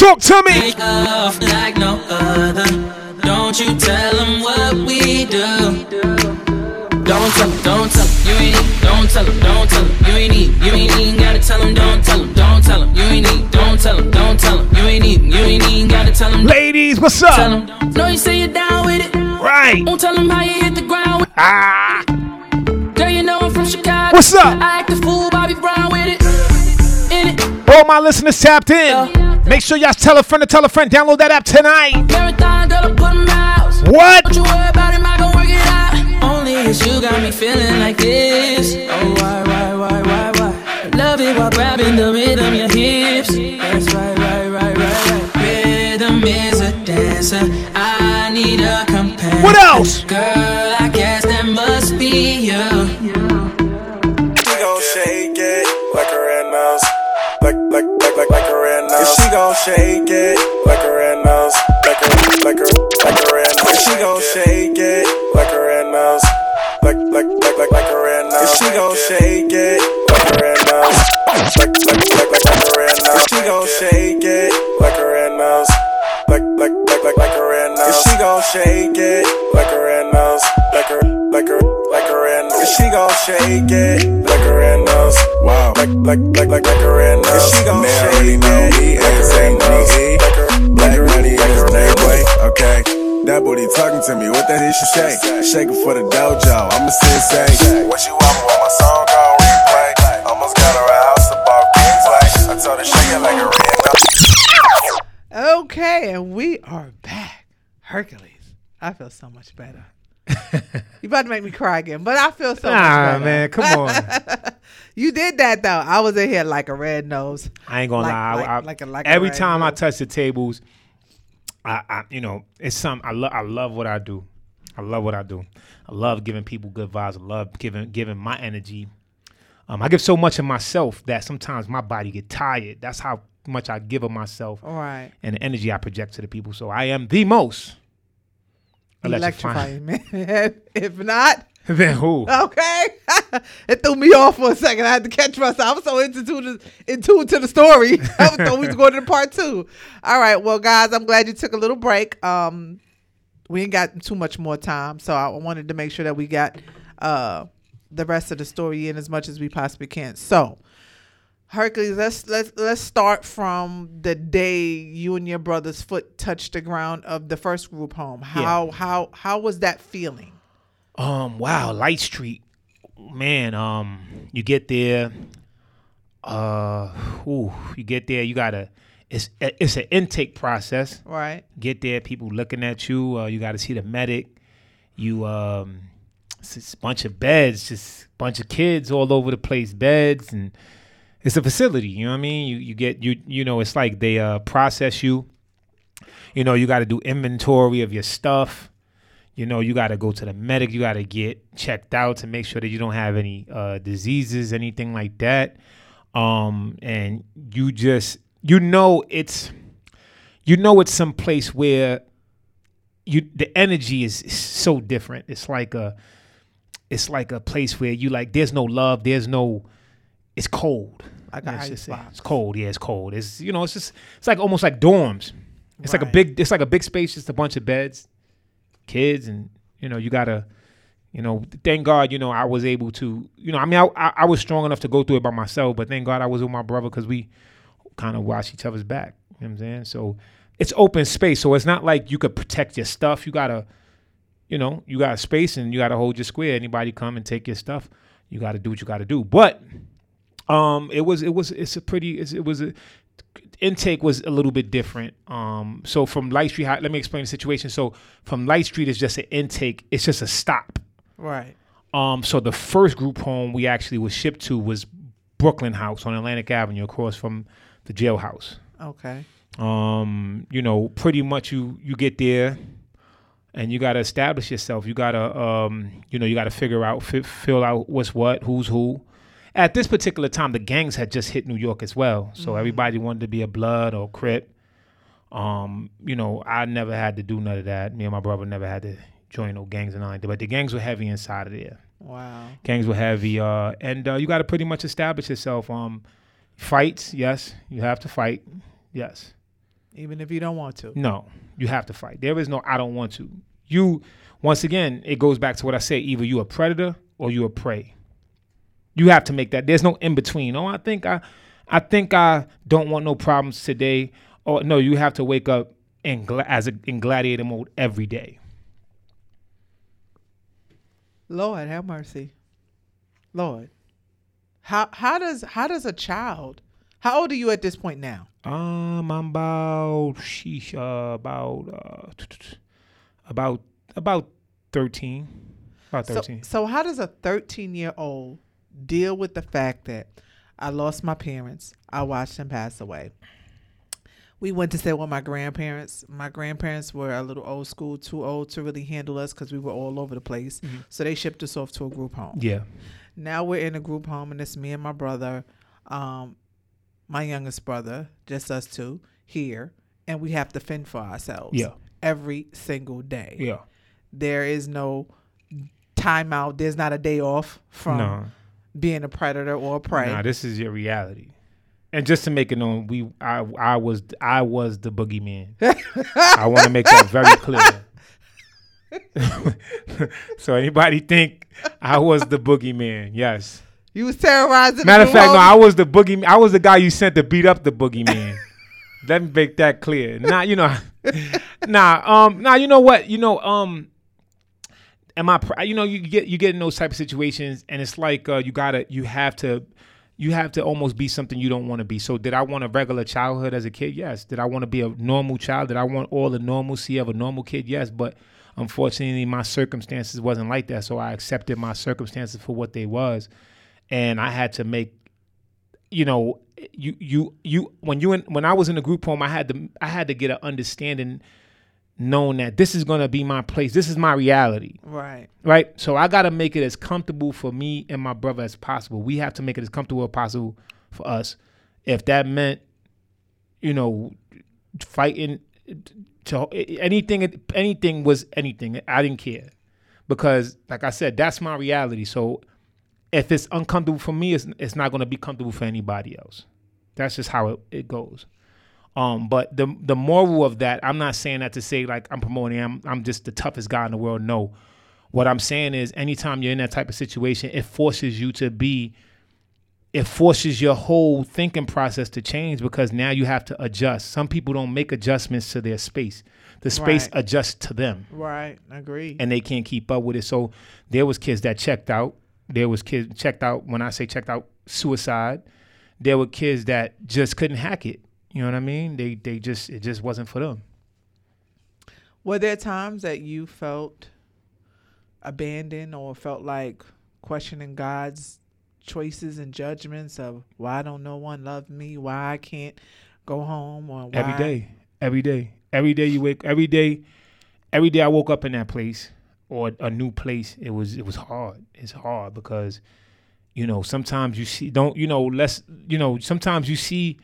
Talk to me.
Make love like no other. Don't you tell them what we do. Don't tell them, don't tell them, you ain't need, don't tell them, don't tell them, you ain't need, you ain't even gotta tell them, don't tell them, don't tell them, you ain't need, don't tell them, don't tell them, you ain't even, you ain't even gotta tell them.
Ladies, what's up?
Tell them, know you say you're down with it.
Right.
Won't tell them how you hit the ground with
Ah.
Girl, you know I'm from Chicago.
What's up?
I act a fool, Bobby Brown with it. In it.
All my listeners tapped in. Make sure y'all tell a friend to tell a friend. Download that app tonight.
Marathon, girl, I put 'em out.
What?
Don't you worry about him, I gon' work it out. Only it's you got me feeling like this. Oh, why, why, why, why, why? Love it while grabbing the rhythm, your hips. That's right, right, right, right, right. Rhythm is a dancer. I need a companion.
What else?
Girl, I guess that must be you.
Gon' shake it like a red nose. Like a, like a, like a red nose. She gon' shake me? What that is she say? Shaking for the dojo. I'm a sensei. What you want on my song called replay? Almost got her a house about gameplay. I told her shake it like a red
Okay, and we are back. Hercules. I feel so much better. you about to make me cry again, but I feel so much
Nah,
better.
man, come on.
you did that though. I was in here like a red nose.
I ain't gonna
Like-
lie.
Like-
I,
like a- like
every
red
time I touch the tables, I, I you know, it's some I love. I love what I do. I love what I do. I love giving people good vibes. I love giving giving my energy. Um, I give so much of myself that sometimes my body get tired. That's how much I give of myself
All right.
and the energy I project to the people. So I am the most electrifying.
Electrifying, man. if not,
then who?
okay. it threw me off for a second. I had to catch myself. I was so into to the into to the story. I thought we was going to part two. All right. Well, guys, I'm glad you took a little break. Um, we ain't got too much more time, so I wanted to make sure that we got uh the rest of the story in as much as we possibly can. So. Hercules, let's let's let's start from the day you and your brother's foot touched the ground of the first group home. How how how was that feeling?
Um, wow, Light Street, man. Um, you get there, uh, ooh, you get there. You gotta. It's it's an intake process.
Right.
Get there, people looking at you. Uh, you got to see the medic. You um, it's a bunch of beds, just a bunch of kids all over the place, beds, and it's a facility. You know what I mean? You you get you you know it's like they uh process you. You know you got to do inventory of your stuff. You know, you got to go to the medic. You got to get checked out to make sure that you don't have any uh, diseases, anything like that. Um, and you just, you know, it's, you know, it's some place where you the energy is, so different. It's like a, it's like a place where you like. There's no love. There's no. It's cold.
Like a ice box.
It's cold. Yeah, it's cold. It's you know, it's just it's like almost like dorms. It's like a big. It's like a big space, just a bunch of beds kids and you know you gotta you know thank god you know i was able to you know i mean i, I, I was strong enough to go through it by myself but thank god i was with my brother because we kind of watch each other's back you know what i'm saying? So it's open space so it's not like you could protect your stuff. You gotta you know you got space and you gotta hold your square. Anybody come and take your stuff you gotta do what you gotta do. But um it was it was it's a pretty it's, it was a intake was a little bit different. Um so from light street let me explain the situation. So from light street is just an intake it's just a stop.
Right.
um so the first group home we actually was shipped to was brooklyn house on atlantic avenue across from the jailhouse.
Okay.
um you know pretty much you you get there and you got to establish yourself. You got to um you know you got to figure out fi- fill out what's what who's who. At this particular time the gangs had just hit new york as well. So
Mhm.
everybody wanted to be a blood or crip. Um you know i never had to do none of that. Me and my brother never had to join no gangs and all that but the gangs were heavy inside of there.
Wow.
gangs were heavy uh and uh, you got to pretty much establish yourself um fights yes you have to fight yes
Even if you don't want to.
no, you have to fight. There is no I don't want to. You once again, it goes back to what I said, either you're a predator or you're a prey. You have to make that. There's no in between. Oh, I think I I think I don't want no problems today. Or no, you have to wake up in gla- as a, in gladiator mode every day.
Lord have mercy. Lord. How how does how does a child how old are you at this point now?
Um, I'm about sheesh, uh, about uh, t- t- about about thirteen. About thirteen.
so how does a 13 year old deal with the fact that I lost my parents? I watched them pass away. We went to stay with my grandparents. My grandparents were a little old school, too old to really handle us because we were all over the place.
Mhm.
So they shipped us off to a group home.
Yeah.
Now we're in a group home, and it's me and my brother, um, my youngest brother, just us two here, and we have to fend for ourselves.
Yeah.
Every single day.
Yeah.
There is no timeout. There's not a day off from
No.
being a predator or a prey.
Nah, this is your reality. And just to make it known, we I I was I was the boogeyman. I want to make that very clear. so anybody think I was the boogeyman? Yes.
You was terrorizing.
Matter of fact, no, I was the boogie. I was the guy you sent to beat up the boogeyman. Let me make that clear. Not you know, nah, um, nah. You know what? You know, um, am I? pr- You know, you get you get in those type of situations, and it's like uh, you gotta, you have to, you have to almost be something you don't want to be. So, did I want a regular childhood as a kid? Yes. Did I want to be a normal child? Did I want all the normalcy of a normal kid? Yes. But unfortunately, my circumstances wasn't like that. So I accepted my circumstances for what they was, and I had to make you know you you you when you in, when I was in the group home I had to I had to get an understanding knowing that this is going to be my place this is my reality
Right.
right so I got to make it as comfortable for me and my brother as possible we have to make it as comfortable as possible for us if that meant you know fighting to anything anything was anything I didn't care because like I said that's my reality so if it's uncomfortable for me, it's, it's not going to be comfortable for anybody else. That's just how it, it goes. Um, but the the moral of that, I'm not saying that to say like I'm promoting, I'm I'm just the toughest guy in the world. No, what I'm saying is, anytime you're in that type of situation, it forces you to be, it forces your whole thinking process to change because now you have to adjust. Some people don't make adjustments to their space. The space
Right.
adjusts to them
Right. I agree.
and they can't keep up with it. So there was kids that checked out. There was kids checked out. When I say checked out, suicide. There were kids that just couldn't hack it. You know what I mean? They they just it just wasn't for them.
Were there times that you felt abandoned or felt like questioning God's choices and judgments of why don't no one love me, why I can't go home, or why
Every day, every day, every day you wake. Every day, every day I woke up in that place or a new place. It was it was hard. It's hard because you know sometimes you see don't you know less you know sometimes you see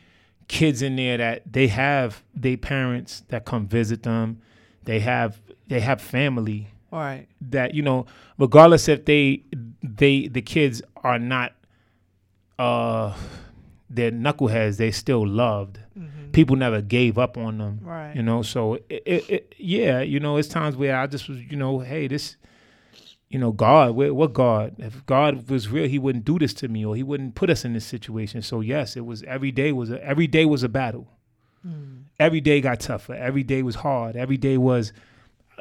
kids in there that they have their parents that come visit them. They have they have family
All right.
that you know regardless if they they the kids are not uh they're knuckleheads. They still loved. People never gave up on them
Right.
you know? So it, it, it yeah you know it's times where i just was you know hey this you know god where, what god? If god was real he wouldn't do this to me or he wouldn't put us in this situation. So yes it was every day was a every day was a battle. Every day got tougher. Every day was hard. Every day was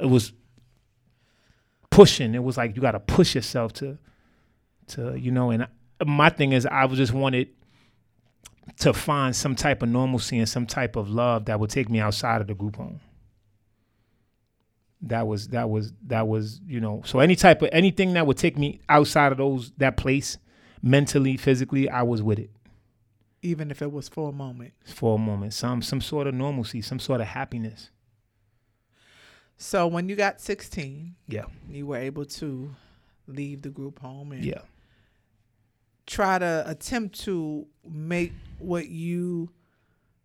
it was pushing. It was like you got to push yourself to to you know and my thing is i was just wanted to find some type of normalcy and some type of love that would take me outside of the group home. That was that was that was you know so any type of anything that would take me outside of those that place mentally physically i was with it.
Even if it was for a moment.
for a moment. Some some sort of normalcy some sort of happiness.
So when you got 16,
yeah.
you were able to leave the group home and
yeah
try to attempt to make what you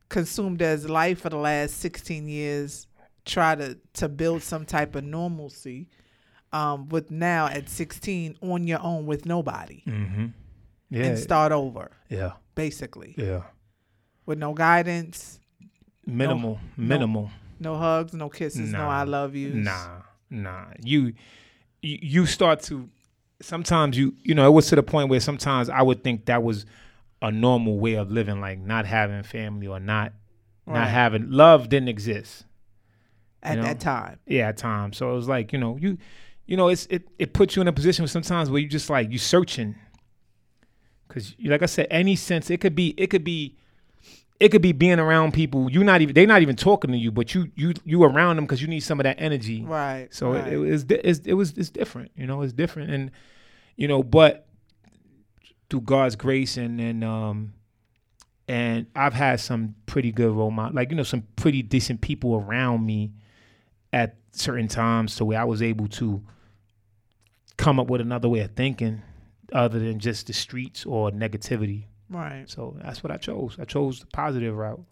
consumed as life for the last 16 years try to to build some type of normalcy um with now at 16 on your own with nobody.
Mm-hmm. Yeah.
and start over
yeah.
basically.
Yeah.
With no guidance.
Minimal
no-
minimal.
no hugs no kisses no i love you
Nah, nah. You, you start to. Sometimes you, you know, it was to the point where sometimes I would think that was a normal way of living, like not having family or not,
Right.
not having love didn't exist
at
know?
that time
Yeah, at times. So it was like you know, you, you know, it's it it puts you in a position sometimes where you just like you searching. Cause you- like I said, any sense it could be it could be it could be being around people you're not even they're not even talking to you, but you you you around them because you need some of that energy.
right
So
right.
it, it it's, it was it's different, you know, it's different, and you know, but through God's grace and and um and I've had some pretty good role model, like you know, some pretty decent people around me at certain times, so where I was able to come up with another way of thinking, other than just the streets or negativity.
Right
So that's what I chose. I chose the positive route.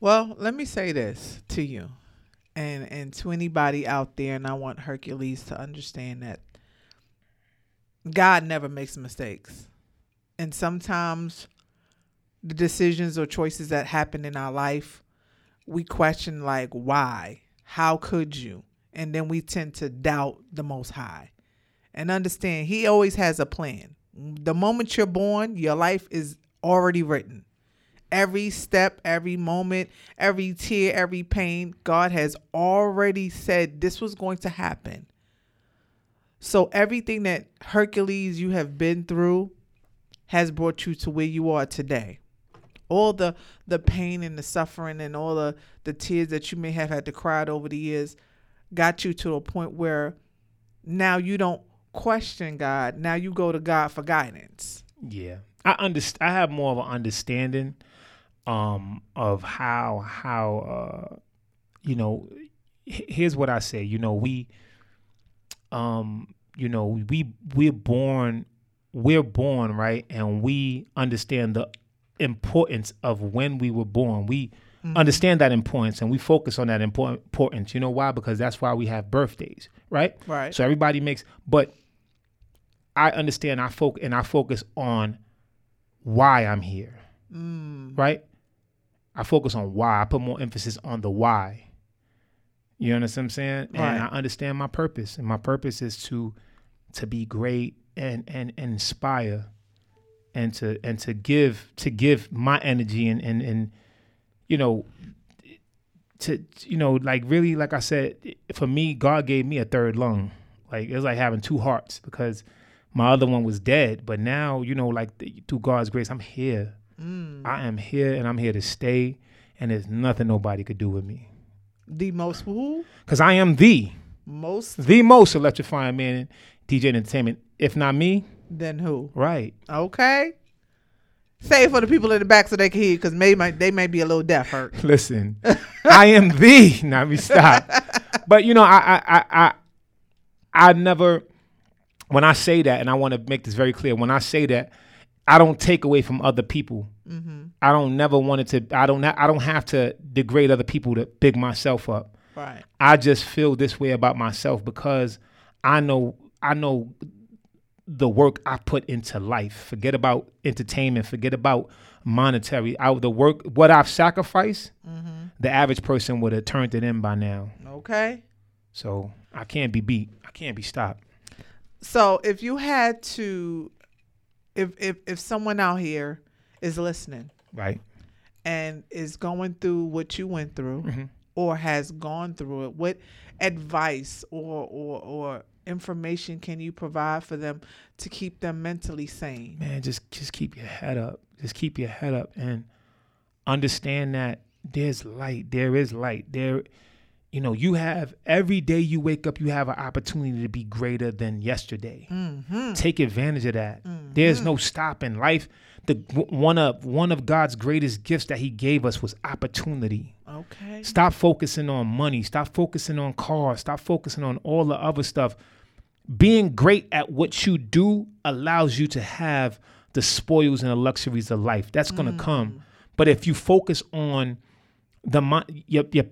Well, let me say this to you and and to anybody out there and I want Hercules to understand that God never makes mistakes. And sometimes the decisions or choices that happen in our life, we question like why? How could you? And then we tend to doubt the most high. And understand he always has a plan. The moment you're born, your life is already written every step, every moment, every tear, every pain, God has already said this was going to happen. So everything that Hercules you have been through has brought you to where you are today. All the the pain and the suffering and all the the tears that you may have had to cry over the years got you to a point where now you don't question God. Now you go to God for guidance.
Yeah, I underst- I have more of an understanding um, of how how uh, you know. Here's what I say. You know, we, um, you know, we we're born, we're born right, and we understand the importance of when we were born. We
Mhm.
understand that importance, and we focus on that impor- importance. You know why? Because that's why we have birthdays, right?
Right.
So everybody makes, but I understand. I focus and I focus on why I'm here,
Mm.
right? I focus on why. I put more emphasis on the why. You understand what I'm saying?
Right.
And I understand my purpose, and my purpose is to to be great and and, and inspire, and to and to give to give my energy and and and you know to you know like really like I said for me God gave me a third lung like it was like having two hearts because my other one was dead but now you know like through God's grace I'm here
Mm.
I am here and I'm here to stay and there's nothing nobody could do with me
The most who?
because I am the
Most
the most electrifying man in DJ entertainment if not me
then who?
right
Okay. Say for the people in the back so they can hear because maybe they may be a little deaf hurt.
Listen, I am the. Now we stop. But you know, I, I, I, I, I never. When I say that, and I want to make this very clear, when I say that, I don't take away from other people.
Mhm.
I don't never wanted to. I don't. I don't have to degrade other people to big myself up.
Right.
I just feel this way about myself because I know. I know the work I put into life. Forget about entertainment. Forget about monetary. I, the work, what I've sacrificed,
Mhm.
the average person would have turned it in by now.
Okay.
So I can't be beat. I can't be stopped.
So if you had to, if if if someone out here is listening,
Right.
and is going through what you went through,
Mhm.
or has gone through it, what advice or or or information can you provide for them to keep them mentally sane?
Man, just just keep your head up. Just keep your head up and understand that there's light. There is light. There you know, you have every day you wake up, you have an opportunity to be greater than yesterday.
Mhm.
Take advantage of that. There's no stopping. Life, the one of one of God's greatest gifts that He gave us was opportunity.
Okay.
Stop focusing on money. Stop focusing on cars. Stop focusing on all the other stuff. Being great at what you do allows you to have the spoils and the luxuries of life. That's gonna come. But if you focus on the your, your,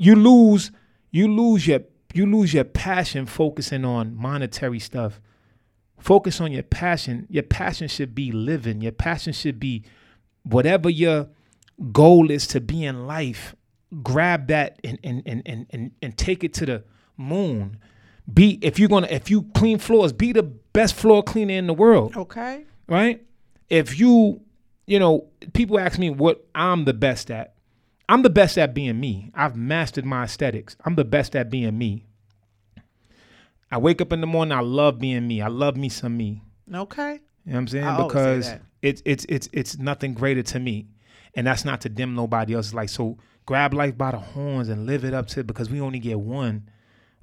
you lose you lose your you lose your passion focusing on monetary stuff. Focus on your passion. Your passion should be living. Your passion should be whatever your goal is to be in life. Grab that and and and and and, and take it to the moon. Be if you're gonna if you clean floors, be the best floor cleaner in the world
Okay.
right? If you, you know, people ask me what I'm the best at. I'm the best at being me. I've mastered my aesthetics. I'm the best at being me. I wake up in the morning, I love being me. I love me some me.
Okay.
You know what I'm saying?
I say
because it's it's it's it's nothing greater to me. And that's not to dim nobody else. Like so grab life by the horns and live it up to because we only get one.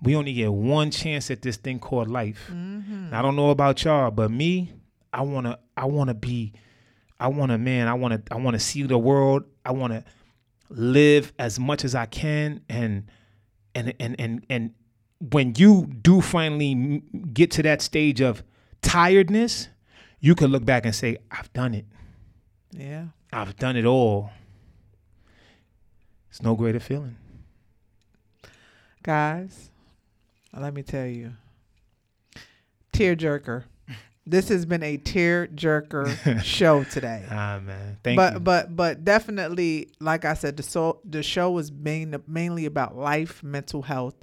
We only get one chance at this thing called life.
Mhm.
I don't know about y'all, but me, I wanna I wanna be I wanna man, I wanna I wanna see the world. I wanna live as much as I can and and and and and when you do finally get to that stage of tiredness, you can look back and say, I've done it.
Yeah.
I've done it all. It's no greater feeling.
Guys, let me tell you. Tear jerker. This has been a tear jerker show today.
Ah man. Thank
but
you.
but but definitely, like I said, the so the show was main, mainly about life, mental health,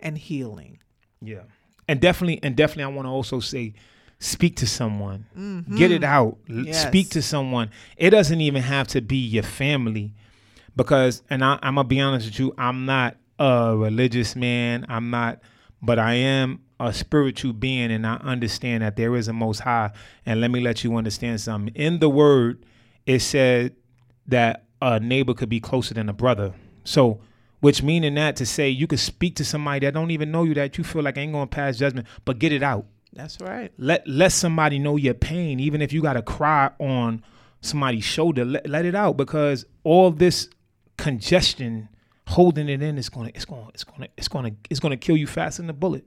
and healing.
Yeah. And definitely and definitely I want to also say speak to someone. Get it out.
Yes.
Speak to someone. It doesn't even have to be your family, because and I, I'm gonna be honest with you. I'm not a religious man. I'm not, but I am a spiritual being, and I understand that there is a Most High. And let me let you understand something. In the Word, it said that a neighbor could be closer than a brother. So, which meaning that to say you could speak to somebody that don't even know you that you feel like ain't gonna pass judgment, but get it out.
That's right.
Let let somebody know your pain, even if you gotta cry on somebody's shoulder. Let, let it out because all this congestion holding it in is gonna it's gonna it's gonna it's gonna it's gonna kill you faster than a bullet.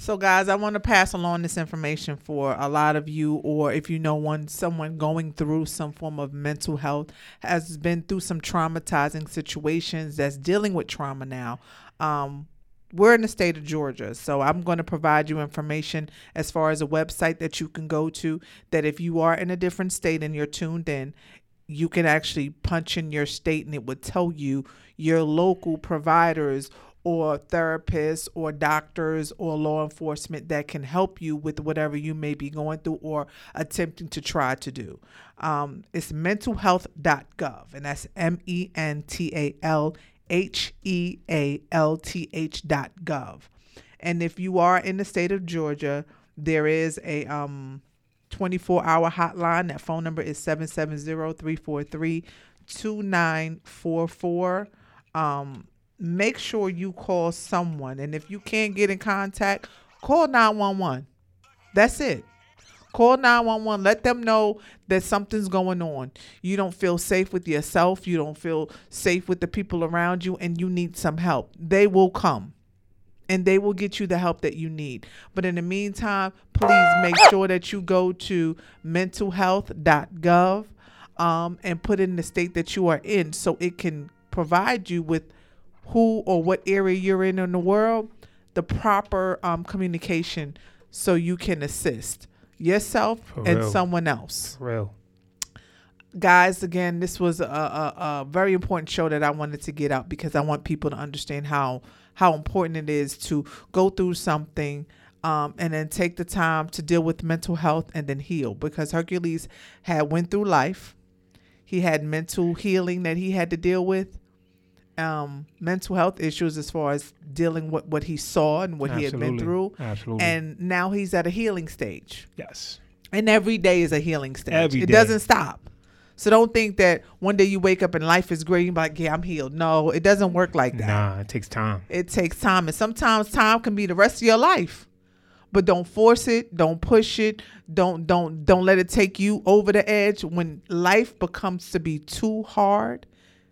So, guys, I want to pass along this information for a lot of you, or if you know one someone going through some form of mental health, has been through some traumatizing situations, that's dealing with trauma now. Um, we're in the state of Georgia, so I'm going to provide you information as far as a website that you can go to. That if you are in a different state and you're tuned in, you can actually punch in your state and it would tell you your local providers or therapists or doctors or law enforcement that can help you with whatever you may be going through or attempting to try to do. Um, it's mentalhealth.gov, and that's M E N T A L H E A L T H dot gov. And if you are in the state of Georgia, there is a um 24 hour hotline. That phone number is 770 343 2944. Um, make sure you call someone. And if you can't get in contact, call 911. That's it. Call 911. Let them know that something's going on. You don't feel safe with yourself. You don't feel safe with the people around you, and you need some help. They will come and they will get you the help that you need. But in the meantime, please make sure that you go to mentalhealth.gov um, and put in the state that you are in so it can provide you with who or what area you're in in the world, the proper um, communication so you can assist yourself
For
and
real.
someone else
For real.
guys again this was a, a, a very important show that i wanted to get out because i want people to understand how how important it is to go through something um, and then take the time to deal with mental health and then heal because hercules had went through life he had mental healing that he had to deal with um, mental health issues as far as dealing with what he saw and what he had been through
Absolutely.
and now he's at a healing stage
Yes.
and every day is a healing stage.
Every
it
day.
doesn't stop. So don't think that one day you wake up and life is great. You're like, yeah, I'm healed. No, it doesn't work like that.
Nah, it takes time.
It takes time, and sometimes time can be the rest of your life. But don't force it. Don't push it. Don't don't don't let it take you over the edge. When life becomes to be too hard,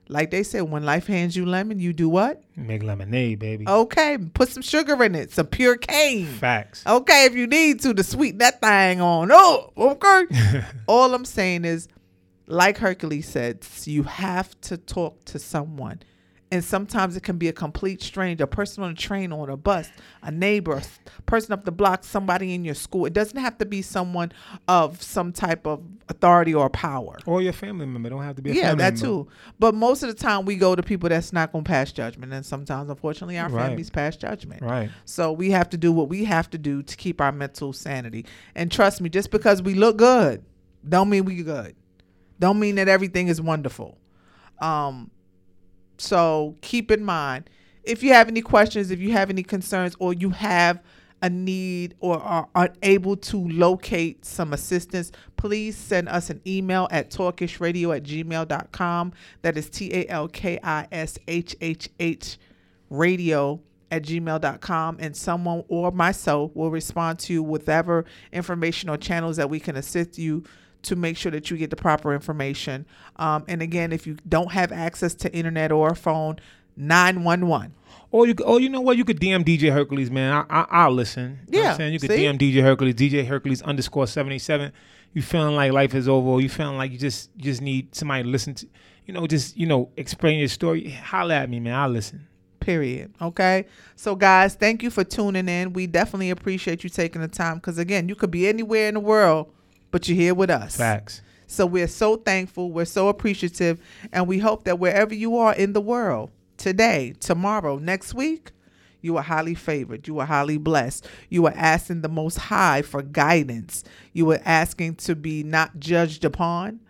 like they said, when life hands you lemon, you do what?
Make lemonade, baby.
Okay, put some sugar in it, some pure cane.
Facts.
Okay, if you need to, to sweeten that thing on. Oh, okay. All I'm saying is, like Hercules said, you have to talk to someone. And sometimes it can be a complete stranger, a person on a train or on a bus, a neighbor, a person up the block, somebody in your school. It doesn't have to be someone of some type of authority or power.
Or your family member. Don't have to be a
Yeah, that
member.
too. But most of the time, we go to people that's not going to pass judgment, and sometimes, unfortunately, our
Right.
families pass judgment.
Right.
So we have to do what we have to do to keep our mental sanity. And trust me, just because we look good, don't mean we good. Don't mean that everything is wonderful. Um, so keep in mind, if you have any questions, if you have any concerns, or you have a need or are unable to locate some assistance, please send us an email at talkishhhradio at gmail.com. That is T A L K I S H H H radio at gmail.com and someone or myself will respond to whatever information or channels that we can assist you to make sure that you get the proper information um, and again if you don't have access to internet or a phone 911
Or you, or you know what? You could DM DJ Hercules, man. I, I, I'll listen. You know what
Yeah,
I'm saying you could
see?
DM DJ Hercules, DJ Hercules underscore seventy seven. You feeling like life is over? Or you feeling like you just you just need somebody to listen to? You know, just you know, explain your story. Holler at me, man. I'll listen.
period okay so guys thank you for tuning in we definitely appreciate you taking the time because again you could be anywhere in the world but you're here with us
Facts.
So we're so thankful, we're so appreciative, and we hope that wherever you are in the world, today, tomorrow, next week, You are highly favored. You are highly blessed. You are asking the Most High for guidance. You are asking to be not judged upon,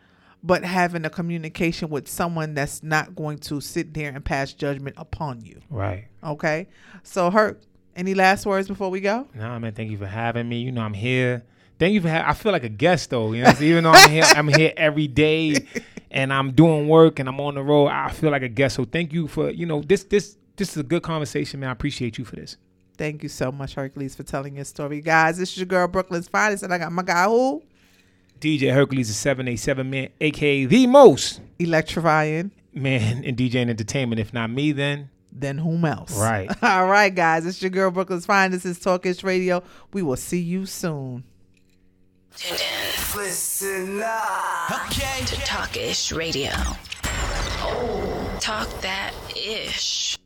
but having a communication with someone that's not going to sit there and pass judgment upon you.
Right.
Okay. So, Herc, any last words before we go?
No, man. Thank you for having me. You know, I'm here. Thank you for. Ha- I feel like a guest though. You know, even though I'm here, I'm here every day, and I'm doing work and I'm on the road. I feel like a guest. So thank you for. You know, this this this is a good conversation, man. I appreciate you for this.
Thank you so much, Hercules, for telling your story. Guys, this is your girl, Brooklyn's Finest, and I got my guy who?
DJ Hercules is seven eight seven man, aka the most
electrifying
man in DJ and entertainment. If not me, then
then whom else?
Right.
All right, guys. It's your girl, Brooklyn's Finest. This is Talkishhh Radio. We will see you soon.
Listen up. Okay. To Talkishhh Radio. Oh, talk that ish.